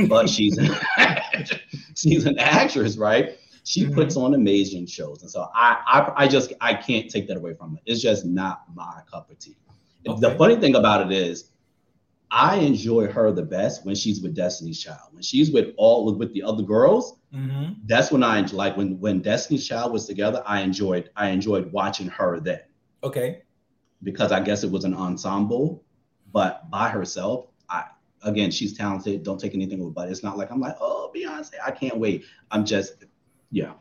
but she's an (laughs) she's an actress, right? She mm-hmm. puts on amazing shows, and so I, I I just I can't take that away from her. It's just not my cup of tea. Okay. The funny thing about it is, I enjoy her the best when she's with Destiny's Child. When she's with all with the other girls, mm-hmm. that's when I like when when Destiny's Child was together. I enjoyed I enjoyed watching her then.
Okay.
Because I guess it was an ensemble, but by herself, I again, she's talented. Don't take anything away, but it's not like I'm like, oh, Beyonce, I can't wait. I'm just, yeah.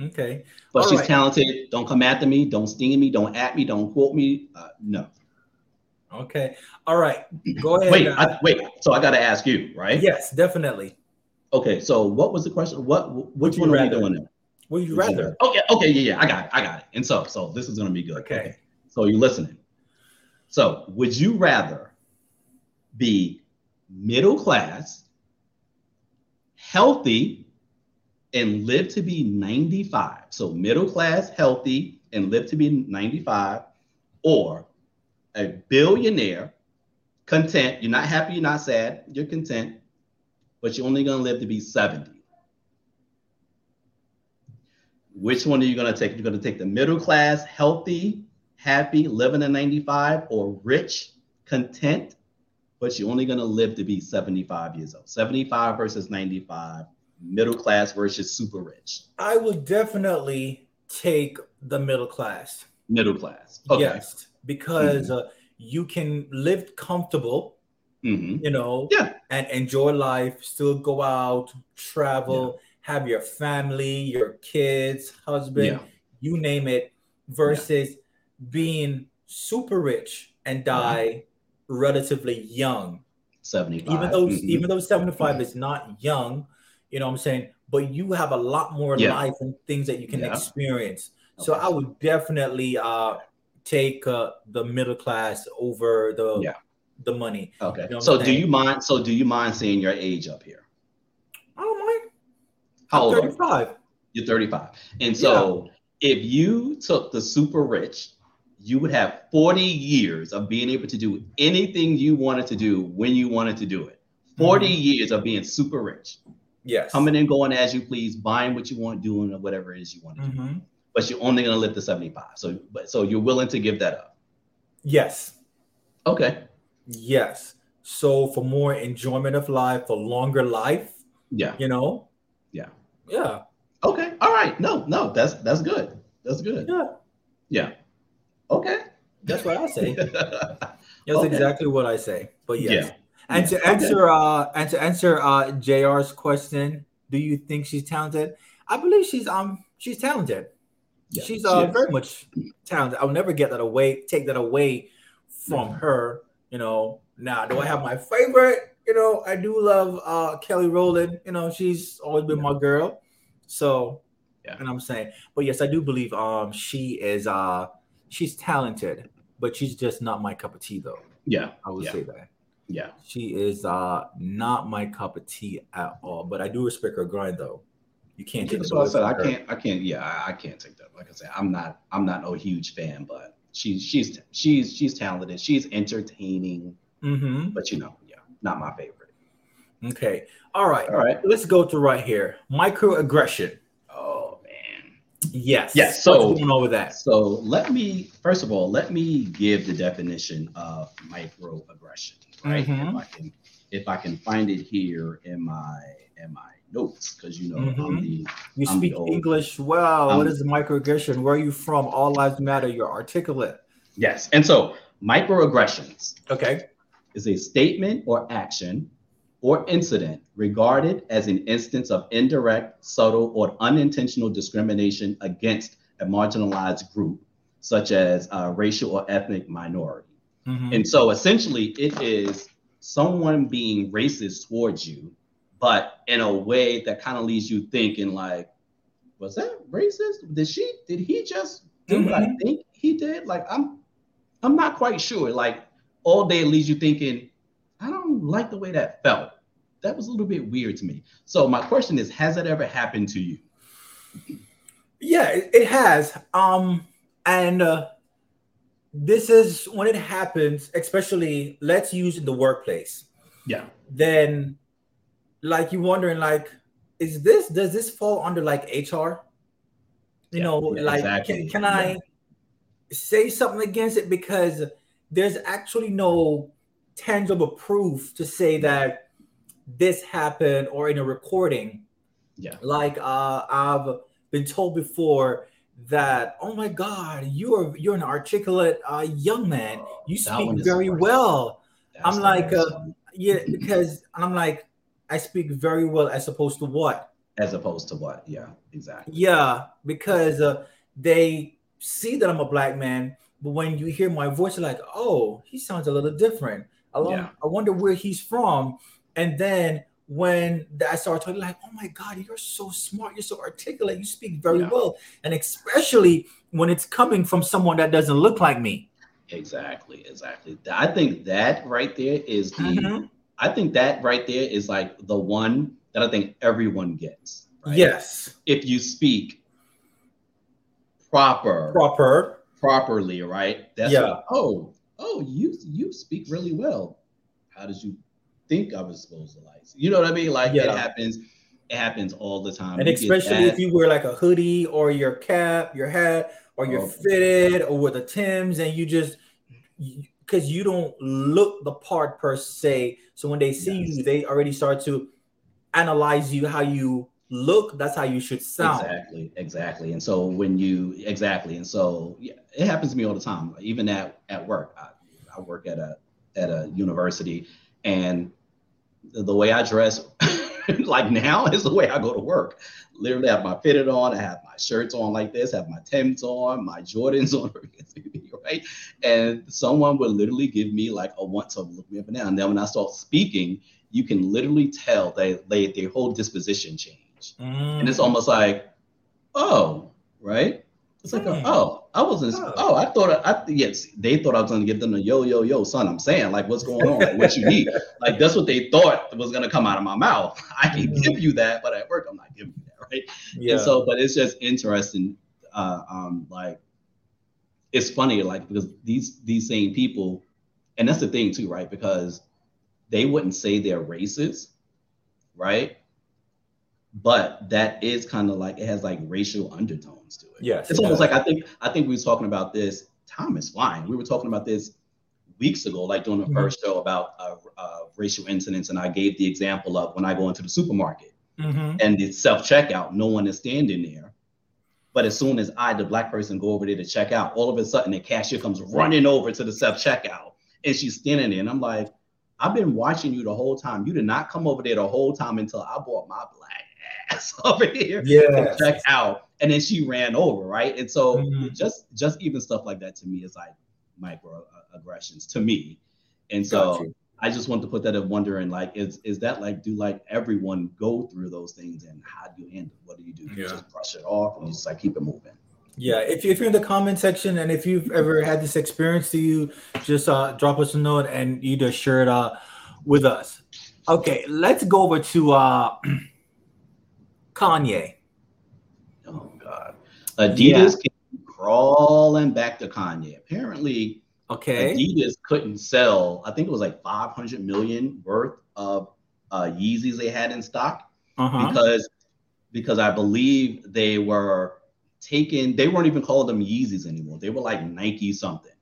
Okay.
But All she's right. talented. Don't come after me. Don't sting me. Don't at me. Don't quote me. Uh, no.
Okay. All right. Go (clears throat) ahead.
wait. I, wait. So I got to ask you, right?
Yes, definitely.
Okay. So what was the question? What? Which one are we doing? Now?
Would you rather?
Okay. Okay. Yeah. Yeah. I got it. I got it. And so, so this is gonna be good.
Okay. okay.
So you're listening. So would you rather be middle class, healthy, and live to be 95. So middle class, healthy, and live to be 95, or a billionaire, content. You're not happy, you're not sad, you're content, but you're only gonna live to be 70. Which one are you gonna take? You're gonna take the middle class, healthy, happy, living at 95, or rich, content, but you're only to live to be 75 years old. 75 versus 95. Middle class versus super rich?
I would definitely take the middle class.
Middle class. Okay.
Yes, because mm-hmm. uh, you can live comfortable,
mm-hmm.
you know,
yeah,
and enjoy life, still go out, travel, yeah. have your family, your kids, husband, yeah. you name it, versus yeah. being super rich and die relatively young.
75.
Even though mm-hmm. even though 75 is not young, you know what I'm saying, but you have a lot more life and things that you can experience. Okay. So I would definitely uh take uh, the middle class over the
yeah.
the money.
Okay. You know so do you mind? So do you mind seeing your age up here?
I don't mind.
How
old? Thirty five.
You're 35, and so yeah. if you took the super rich, you would have 40 years of being able to do anything you wanted to do when you wanted to do it. 40 mm-hmm. years of being super rich.
Yes.
Coming and going as you please, buying what you want, doing whatever it is you want to
mm-hmm.
do but you're only going to live to 75. So, but so you're willing to give that up.
Yes.
Okay.
Yes. So for more enjoyment of life, for longer life.
Yeah.
You know.
Yeah.
Yeah.
Okay. All right. No, no, that's that's good. That's good.
Yeah.
Yeah. Okay.
That's what I say. (laughs) that's okay. exactly what I say. But yes.
Yeah.
And to answer uh and to answer uh JR's question, do you think she's talented? I believe she's um she's talented. Yeah, she's uh, she very much talented. I'll never get that away, take that away from mm-hmm. her. You know, now do I have my favorite? You know, I do love uh, Kelly Rowland. You know, she's always been my girl. So,
yeah.
and I'm saying, but yes, I do believe um she is uh she's talented, but she's just not my cup of tea though.
Yeah,
I would
yeah.
say that.
Yeah,
she is uh not my cup of tea at all. But I do respect her grind though. You can't take
That's what I said. I can't. I can't. Yeah, I, I, can't take that. Like I said, I'm not. I'm not no huge fan, but she's she's she's she's talented. She's entertaining.
Mm-hmm.
But you know, yeah, not my favorite.
Okay. All right.
All right.
Let's go to right here. Microaggression. Yes.
Yes. So
What's going on with that?
So let me first of all let me give the definition of microaggression. Right.
Mm-hmm.
If I can if I can find it here in my in my notes because you know
mm-hmm.
I'm the
you
I'm
speak
the
English well. What is the microaggression? Where are you from? All lives matter. You're articulate.
Yes, and so microaggressions.
Okay.
Is a statement or action or incident regarded as an instance of indirect, subtle, or unintentional discrimination against a marginalized group, such as a racial or ethnic minority.
Mm-hmm.
And so essentially, it is someone being racist towards you but in a way that kind of leaves you thinking like, was that racist? Did she did he just do mm-hmm. what I mm-hmm. think he did? Like I'm I'm not quite sure. Like all day leaves you thinking, I don't like the way that felt. That was a little bit weird to me. So my question is, has that ever happened to you?
Yeah, it, it has. Um, and uh, this is when it happens, especially let's use in the workplace.
Yeah.
Then like you wondering like is this does this fall under like hr you yeah, know yeah, like exactly. can, can i say something against it because there's actually no tangible proof to say that this happened or in a recording
yeah
like uh i've been told before that oh my god you're you're an articulate uh young man oh, you speak very well i'm like uh, yeah because i'm like I speak very well as opposed to what?
As opposed to what? Yeah, exactly.
Yeah, because uh, they see that I'm a black man, but when you hear my voice, like, oh, he sounds a little different. I, yeah. I wonder where he's from. And then when I start talking, like, oh my God, you're so smart, you're so articulate, you speak very yeah. well. And especially when it's coming from someone that doesn't look like me.
Exactly, exactly. I think that right there is the mm-hmm. I think that right there is like the one that I think everyone gets. Right?
Yes.
If you speak proper,
proper,
properly, right?
That's yeah.
What, oh, oh, you you speak really well. How did you think I was supposed to like? You know what I mean? Like yeah. it happens. It happens all the time.
And especially if you wear like a hoodie or your cap, your hat, or you're oh. fitted, or with a Tim's, and you just because you don't look the part per se. So when they see yes. you, they already start to analyze you how you look, that's how you should sound.
Exactly, exactly. And so when you exactly, and so yeah, it happens to me all the time. Even at at work, I, I work at a at a university, and the, way I dress, (laughs) like now, (laughs) is the way I go to work. Literally, I have my fitted on, I have my shirts on like this, have my Timbs on, my Jordans (laughs) on, right? And someone would literally give me like a want to look me up and down. And then when I start speaking, you can literally tell they they their whole disposition change. Mm. And it's almost like, oh, right? It's like, mm. oh, I wasn't. Oh. oh, I thought. I, I yes, they thought I was going to give them a yo, yo, yo, son. I'm saying, like, what's going on? Like, what you need? (laughs) like, that's what they thought was going to come out of my mouth. (laughs) I can mm. give you that, but at work, I'm not giving you that, right? Yeah. And so, but it's just interesting. Uh, um, like, it's funny, like, because these these same people, and that's the thing too, right? Because they wouldn't say they're racist, right? But that is kind of like it has like racial undertones to it.
Yes,
it's almost like I think I think we were talking about this. Time is flying. We were talking about this weeks ago, like doing the mm-hmm. first show about uh, uh, racial incidents, and I gave the example of when I go into the supermarket mm-hmm. and the self checkout, no one is standing there. But as soon as I, the black person, go over there to check out, all of a sudden the cashier comes running over to the self checkout, and she's standing there, and I'm like, I've been watching you the whole time. You did not come over there the whole time until I bought my black ass (laughs) over here
yeah
check out. And then she ran over right? And so mm-hmm. just just even stuff like that to me is like microaggressions to me. And so I just want to put that in wondering like is is that like do like everyone go through those things and how do you handle what do you do? You just brush it off and you just like keep it moving?
Yeah, if, if you're in the comment section and if you've ever had this experience do you, just uh, drop us a note and you just share it uh, with us. Okay, let's go over to uh, (clears throat) Kanye.
Oh God, Adidas yeah. came crawling back to Kanye. Apparently,
okay,
Adidas couldn't sell. I think it was like 500 million worth of uh, Yeezys they had in stock uh-huh. because because I believe they were taken. They weren't even calling them Yeezys anymore. They were like Nike something.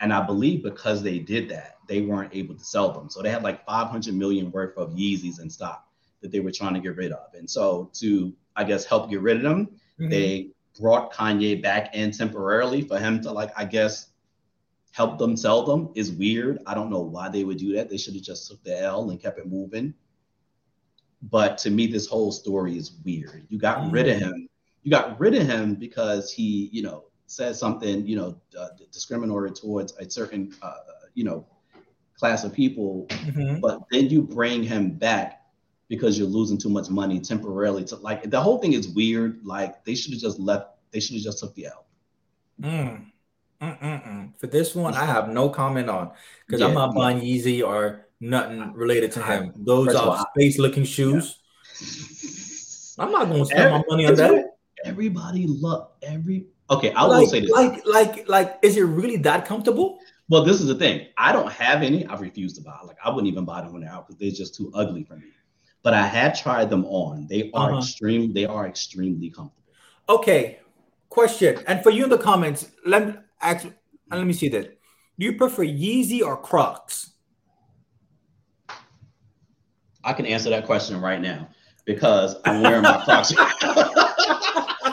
And I believe because they did that, they weren't able to sell them. So they had like 500 million worth of Yeezys in stock that they were trying to get rid of. And so to, I guess, help get rid of them, mm-hmm. they brought Kanye back in temporarily for him to like, I guess, help them sell them is weird. I don't know why they would do that. They should have just took the L and kept it moving. But to me, this whole story is weird. You got mm-hmm. rid of him. You got rid of him because he, you know, said something, you know, uh, discriminatory towards a certain, uh, you know, class of people. Mm-hmm. But then you bring him back because you're losing too much money temporarily. To like the whole thing is weird. Like they should have just left. They should have just took the L.
Mm. Mm-mm-mm. For this one, I have no comment on because yeah, I'm not buying Yeezy or nothing related to him. Those are space looking shoes. Yeah. I'm not going to spend every, my money on that.
Everybody love every. Okay, I
like,
will say this.
Like, like, like, is it really that comfortable?
Well, this is the thing. I don't have any. I refuse to buy. Like, I wouldn't even buy them when they're out because they're just too ugly for me but I have tried them on. They are uh-huh. extreme. They are extremely comfortable.
Okay, question. And for you in the comments, let me ask. Let me see that. Do you prefer Yeezy or Crocs?
I can answer that question right now because I'm wearing my Crocs. (laughs)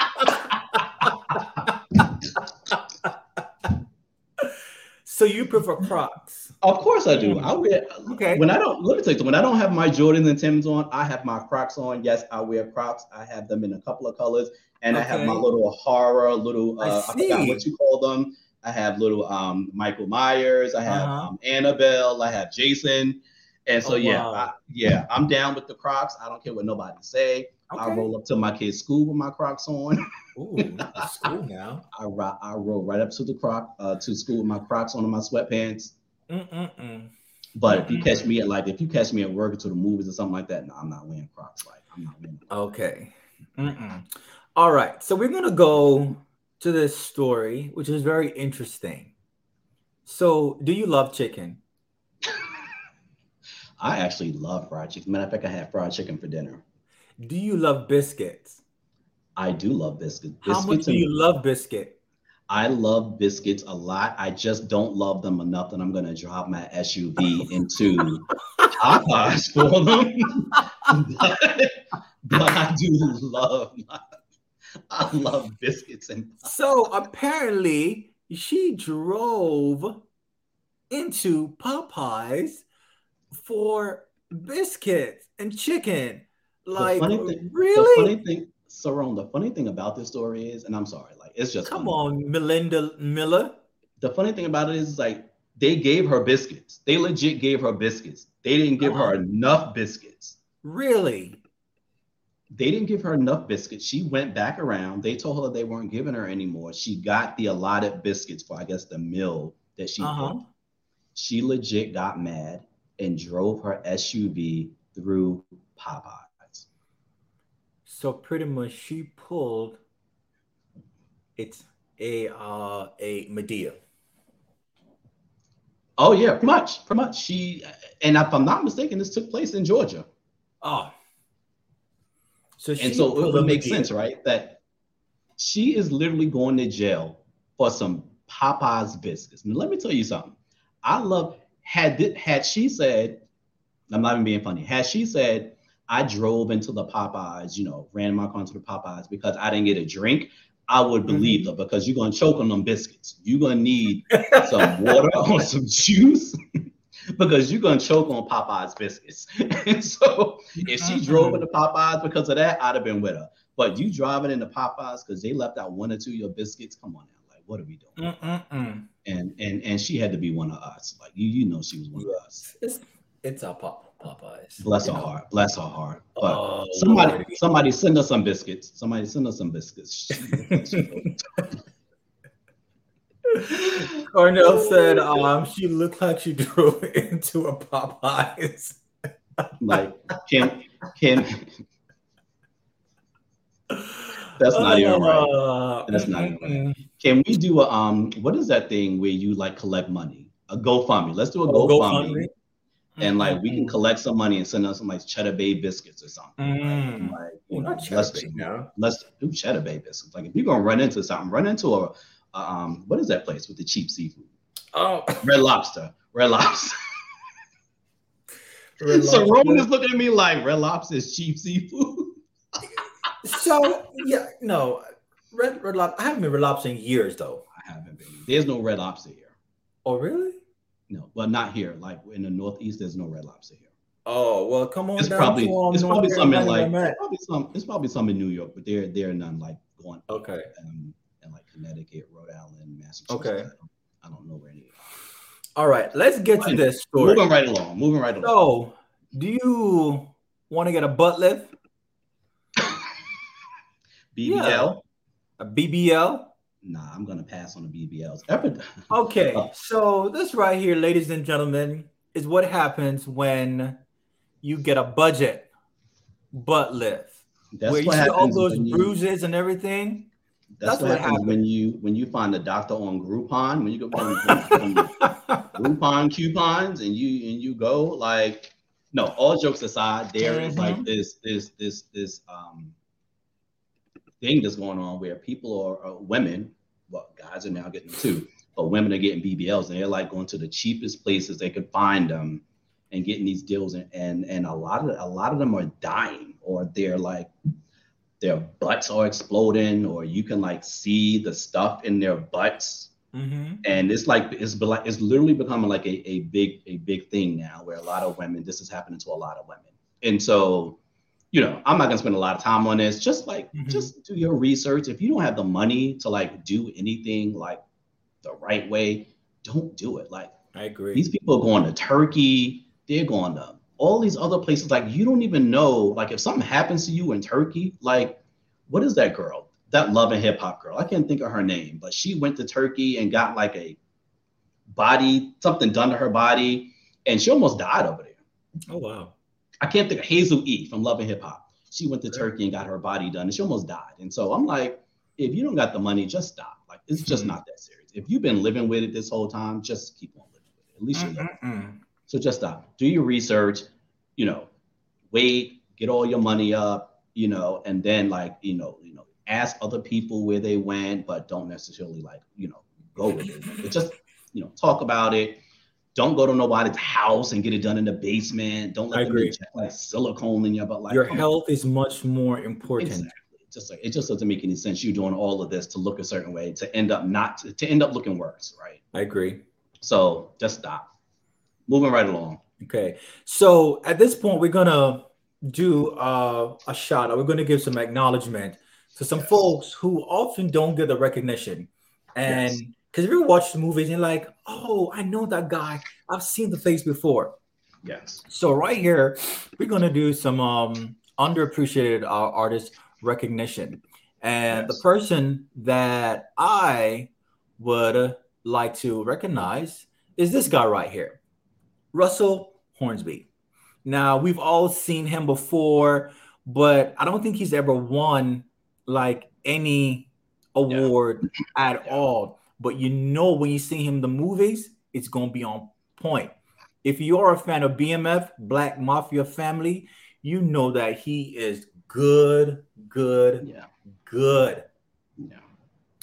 so you prefer Crocs?
Of course I do. I wear okay. When I don't let me tell you, when I don't have my Jordans and Timbs on, I have my Crocs on. Yes, I wear Crocs. I have them in a couple of colors, and okay. I have my little horror, little uh, I, I, forgot what you call them. I have little um, Michael Myers. I have uh-huh. um, Annabelle. I have Jason. And so oh, yeah, wow. I, yeah, I'm down with the Crocs. I don't care what nobody say. Okay. I roll up to my kid's school with my Crocs on.
Ooh, school (laughs) now.
I, I roll right up to the Croc uh, to school with my Crocs on and my sweatpants. Mm-mm-mm. But if you catch me at like if you catch me at work or to the movies or something like that, no, I'm not wearing Crocs. Like I'm not wearing.
Okay. All right. So we're gonna go to this story, which is very interesting. So, do you love chicken? (laughs)
I actually love fried chicken. Matter of fact, I had fried chicken for dinner.
Do you love biscuits?
I do love biscuits.
How much do you love biscuit?
I love biscuits a lot. I just don't love them enough that I'm gonna drop my SUV (laughs) into Popeyes for them. (laughs) but, but I do love I love biscuits and
so apparently she drove into Popeyes for biscuits and chicken. Like thing, really?
The funny thing, Cerone, the funny thing about this story is, and I'm sorry, like it's just
come funny. on, Melinda Miller.
The funny thing about it is like they gave her biscuits. They legit gave her biscuits. They didn't give her uh-huh. enough biscuits.
Really?
They didn't give her enough biscuits. She went back around. They told her they weren't giving her anymore. She got the allotted biscuits for, I guess, the meal that she uh-huh. She legit got mad and drove her SUV through Popeyes.
So pretty much she pulled it's a uh a Madea.
Oh yeah, pretty much, pretty much. She and if I'm not mistaken, this took place in Georgia.
Oh,
so and so it would make sense, right? That she is literally going to jail for some Popeyes biscuits. And let me tell you something. I love had had she said, I'm not even being funny. Had she said, I drove into the Popeyes, you know, ran my car into the Popeyes because I didn't get a drink. I would mm-hmm. believe mm-hmm. her because you're gonna choke on them biscuits. You're gonna need (laughs) some water or some juice (laughs) because you're gonna choke on Popeyes biscuits. and (laughs) so if she drove into Popeyes because of that, I'd have been with her. But you driving into Popeyes because they left out one or two of your biscuits, come on now. Like, what are we doing? Mm-mm-mm. And and and she had to be one of us. Like you, you know she was one of us.
It's it's our pop. Popeyes.
Bless her heart. Bless her heart. But oh, somebody, Lord. somebody send us some biscuits. Somebody send us some biscuits. (laughs)
Cornell said um, she looked like she drove (laughs) into a Popeyes.
like Kim, Kim. That's not even right. Uh, That's not even right. Can we do a um? What is that thing where you like collect money? A GoFundMe. Let's do a oh, GoFundMe. GoFundMe and like we can mm-hmm. collect some money and send us some like cheddar bay biscuits or something. Mm. Like, you know, let's, bay, let's do cheddar bay biscuits. Like if you're gonna run into something, run into a, a um what is that place with the cheap seafood?
Oh,
Red Lobster. Red Lobster. Red so Roman is looking at me like Red Lobster is cheap seafood.
so yeah, no, Red Red Lobster. I haven't been Red Lobster in years though.
I haven't been. There's no Red Lobster here.
Oh really?
No, well, not here. Like in the Northeast, there's no red lobster here.
Oh well, come on.
It's probably um, it's probably something like it's probably some it's probably some in New York, but there there are none like going
okay
um, and like Connecticut, Rhode Island, Massachusetts.
Okay, I
don't, I don't know where any.
All right, let's get to this story.
Moving right along. Moving right along.
So, do you want to get a butt lift? (laughs)
BBL. Yeah.
A BBL
nah, I'm gonna pass on the BBLs. (laughs)
okay, uh, so this right here, ladies and gentlemen, is what happens when you get a budget butt lift. That's where you see all those bruises you, and everything.
That's, that's what, what, happens when you when you find a doctor on Groupon. When you go on (laughs) Groupon coupons and you and you go like no. All jokes aside, there mm-hmm. is like mm-hmm. this this this this um thing that's going on where people are, are women, well, guys are now getting too, but women are getting BBLs and they're like going to the cheapest places they could find them and getting these deals and and, and a lot of a lot of them are dying or they're like their butts are exploding or you can like see the stuff in their butts mm-hmm. and it's like it's like it's literally becoming like a, a big a big thing now where a lot of women this is happening to a lot of women and so you know, I'm not gonna spend a lot of time on this. Just like, mm-hmm. just do your research. If you don't have the money to like do anything like the right way, don't do it. Like,
I agree.
These people are going to Turkey. They're going to all these other places. Like, you don't even know. Like, if something happens to you in Turkey, like, what is that girl? That love and hip hop girl. I can't think of her name, but she went to Turkey and got like a body, something done to her body, and she almost died over there.
Oh wow.
I can't think of Hazel E from Love and Hip Hop. She went to Turkey and got her body done, and she almost died. And so I'm like, if you don't got the money, just stop. Like it's just mm-hmm. not that serious. If you've been living with it this whole time, just keep on living with it. At least you know. So just stop. Do your research. You know, wait, get all your money up. You know, and then like you know, you know, ask other people where they went, but don't necessarily like, you know, go with it. But just, you know, talk about it. Don't go to nobody's house and get it done in the basement. Don't let
I
them
agree.
inject like silicone in your butt. Like
Your
come on.
health is much more important.
Exactly. Just like it just doesn't make any sense. You doing all of this to look a certain way to end up not to, to end up looking worse, right?
I agree.
So just stop. Moving right along.
Okay. So at this point, we're gonna do uh, a shout out. We're gonna give some acknowledgement to some
Yes.
folks who often don't get the recognition. And
Yes.
Because if you watch the movies, and you're like, oh, I know that guy. I've seen the face before.
Yes.
So right here, we're gonna do some um, underappreciated uh, artist recognition, and the person that I would like to recognize is this guy right here, Russell Hornsby. Now we've all seen him before, but I don't think he's ever won like any award at
Yeah.
all. But you know when you see him in the movies, it's gonna be on point. If you are a fan of BMF, Black Mafia Family, you know that he is good, good,
Yeah.
good.
Yeah.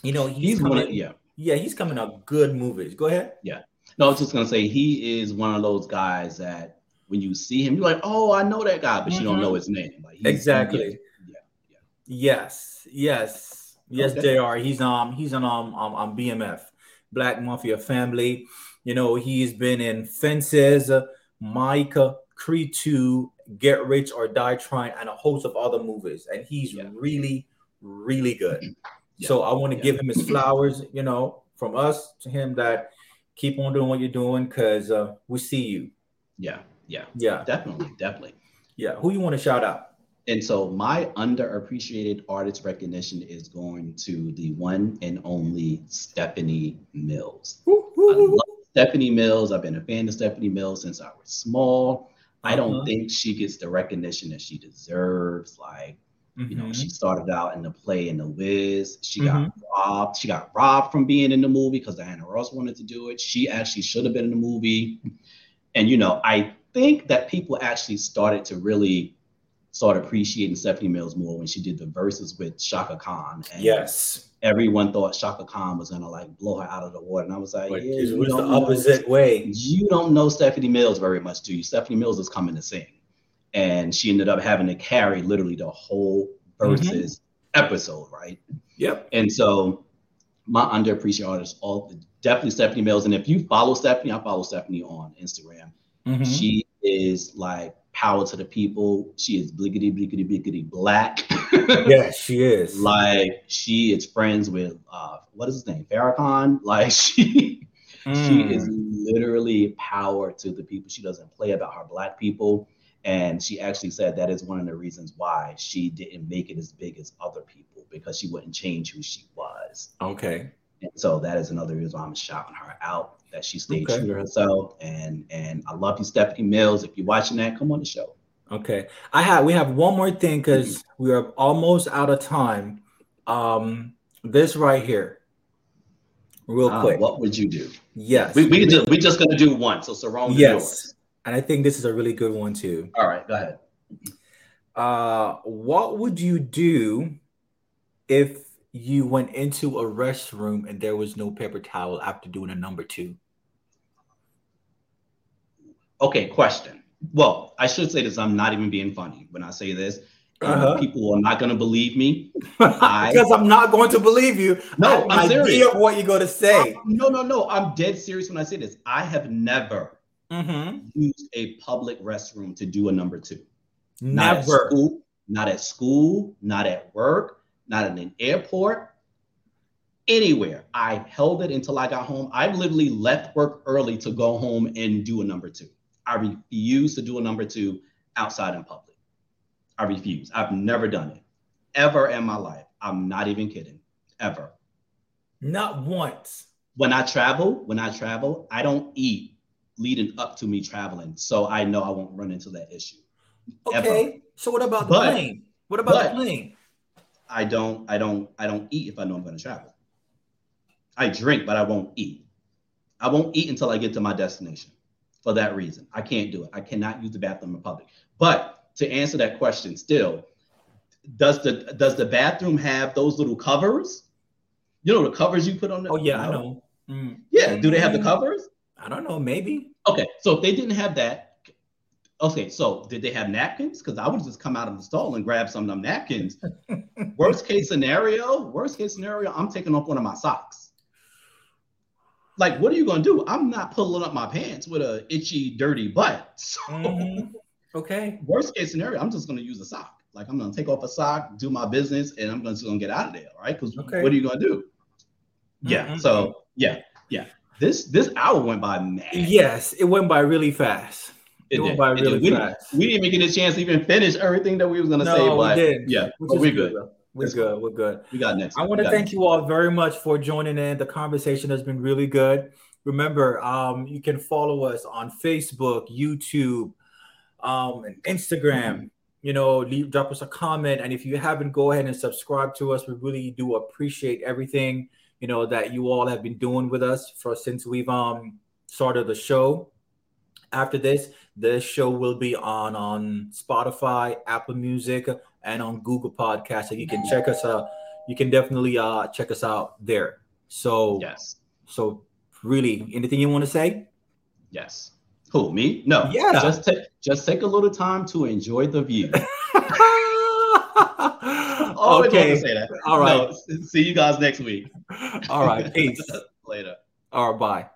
You know, he's,
He's
coming.
yeah.
yeah, he's coming out good movies. Go ahead. Yeah.
No, I was just gonna say he is one of those guys that when you see him, you're like, oh, I know that guy, but you don't
Mhm.
know his name. Like
Exactly.
Yeah. yeah.
Yes, yes, yes.
Okay.
Jr. He's um he's on um, um on BMF, Black Mafia Family. You know he's been in Fences, Mike, Creed Two, Get Rich or Die Trying, and a host of other movies. And he's
Yeah.
really, really good. (clears throat)
Yeah.
So I want to
Yeah.
give him his flowers. You know, from us to him that keep on doing what you're doing because uh, we see you.
Yeah. Yeah.
Yeah,
Definitely. Definitely.
yeah. Who you want to shout out?
And so my underappreciated artist recognition is going to the one and only Stephanie Mills. I love Stephanie Mills. I've been a fan of Stephanie Mills since I was small. I don't
Uh-huh.
think she gets the recognition that she deserves. Like, you know,
Mhm.
she started out in the play in the Wiz. She got robbed. She got robbed from being in the movie because Diana Ross wanted to do it. She actually should have been in the movie. And you know, I think that people actually started to really start appreciating Stephanie Mills more when she did the Verzuz with Chaka Khan. And
yes.
everyone thought Chaka Khan was gonna like blow her out of the water. And I was like, yeah,
it was the
don't know-
opposite way.
you don't know Stephanie Mills very much, do you? Stephanie Mills is coming to sing. And she ended up having to carry literally the whole Verzuz episode, right?
Yep.
And so my underappreciated artists, all definitely Stephanie Mills. And if you follow Stephanie, I follow Stephanie on Instagram.
Mhm.
She is like power to the people. She is bliggity, bliggity, bliggity black. (laughs)
Yes, she is.
like she is friends with uh what is his name? Farrakhan. (laughs) Like she she
Mm.
is literally power to the people. She doesn't play about her black people. And she actually said that is one of the reasons why she didn't make it as big as other people because she wouldn't change who she was.
okay.
And so that is another reason why I'm shouting her out that she stayed
Okay.
true to herself. And and I love you, Stephanie Mills. If you're watching that, come on the show.
Okay. I have we have one more thing because we are almost out of time. Um, this right here, real
Uh,
quick.
what would you do?
yes.
We we just, we just gonna do one. So Cerone is
yes.
yours.
And I think this is a really good one too.
All right, go ahead.
Uh, what would you do if you went into a restroom and there was no paper towel after doing a number two?
Okay, question. Well, I should say this. I'm not even being funny when I say this. Uh,
Uh-huh.
People are not going to believe me. (laughs) I-
because I'm not going to believe you.
No,
I
I'm
idea
serious.
of what you're going to say.
No, no, no. I'm dead serious when I say this. I have never
Mm-hmm.
used a public restroom to do a number two. Not at
Never.
school, not at school, not at work, not in an airport, anywhere. I held it until I got home. I literally left work early to go home and do a number two. I refuse to do a number two outside in public. I refuse. I've never done it ever in my life. I'm not even kidding. Ever.
Not once.
When I travel, when I travel, I don't eat leading up to me traveling. So I know I won't run into that issue. Ever.
Okay. So what about the plane? What about the plane?
I don't, I don't, I don't eat if I know I'm going to travel. I drink, but I won't eat. I won't eat until I get to my destination. For that reason, I can't do it. I cannot use the bathroom in public. But to answer that question, still, does the does the bathroom have those little covers? You know the covers you put on the.
Oh yeah, I know. Mm.
Yeah, do they have the covers?
I don't know. Maybe.
Okay, so if they didn't have that, okay, so did they have napkins? Because I would just come out of the stall and grab some of them napkins. (laughs) worst case scenario, worst case scenario, I'm taking off one of my socks. Like, what are you gonna do? I'm not pulling up my pants with a itchy, dirty butt. (laughs) So,
mm-hmm. okay.
Worst case scenario, I'm just gonna use a sock. Like, I'm gonna take off a sock, do my business, and I'm just gonna get out of there, right? Because okay. what are you gonna do? Mm-hmm. Yeah. So yeah, yeah. This this hour went by mad.
Yes, it went by really fast. It, it went by really
we,
fast.
We didn't even get a chance to even finish everything that we was gonna
no,
say. But
we did.
yeah, but we're good. good
we're good. We're good.
We got next.
I want to thank you all very much for joining in. The conversation has been really good. Remember, um, you can follow us on Facebook, YouTube, um, and Instagram. You know, leave drop us a comment, and if you haven't, go ahead and subscribe to us. We really do appreciate everything you know that you all have been doing with us for since we've um started the show. After this, this show will be on on Spotify, Apple Music, and on Google Podcast. So you can check us out. You can definitely uh check us out there. So
yes.
So really, anything you want to say?
Yes. Who me? No.
Yeah.
Just take just take a little time to enjoy the view. (laughs) (laughs) Okay. All right. No, see you guys next week.
All right. (laughs) Peace.
Later.
All right. Bye.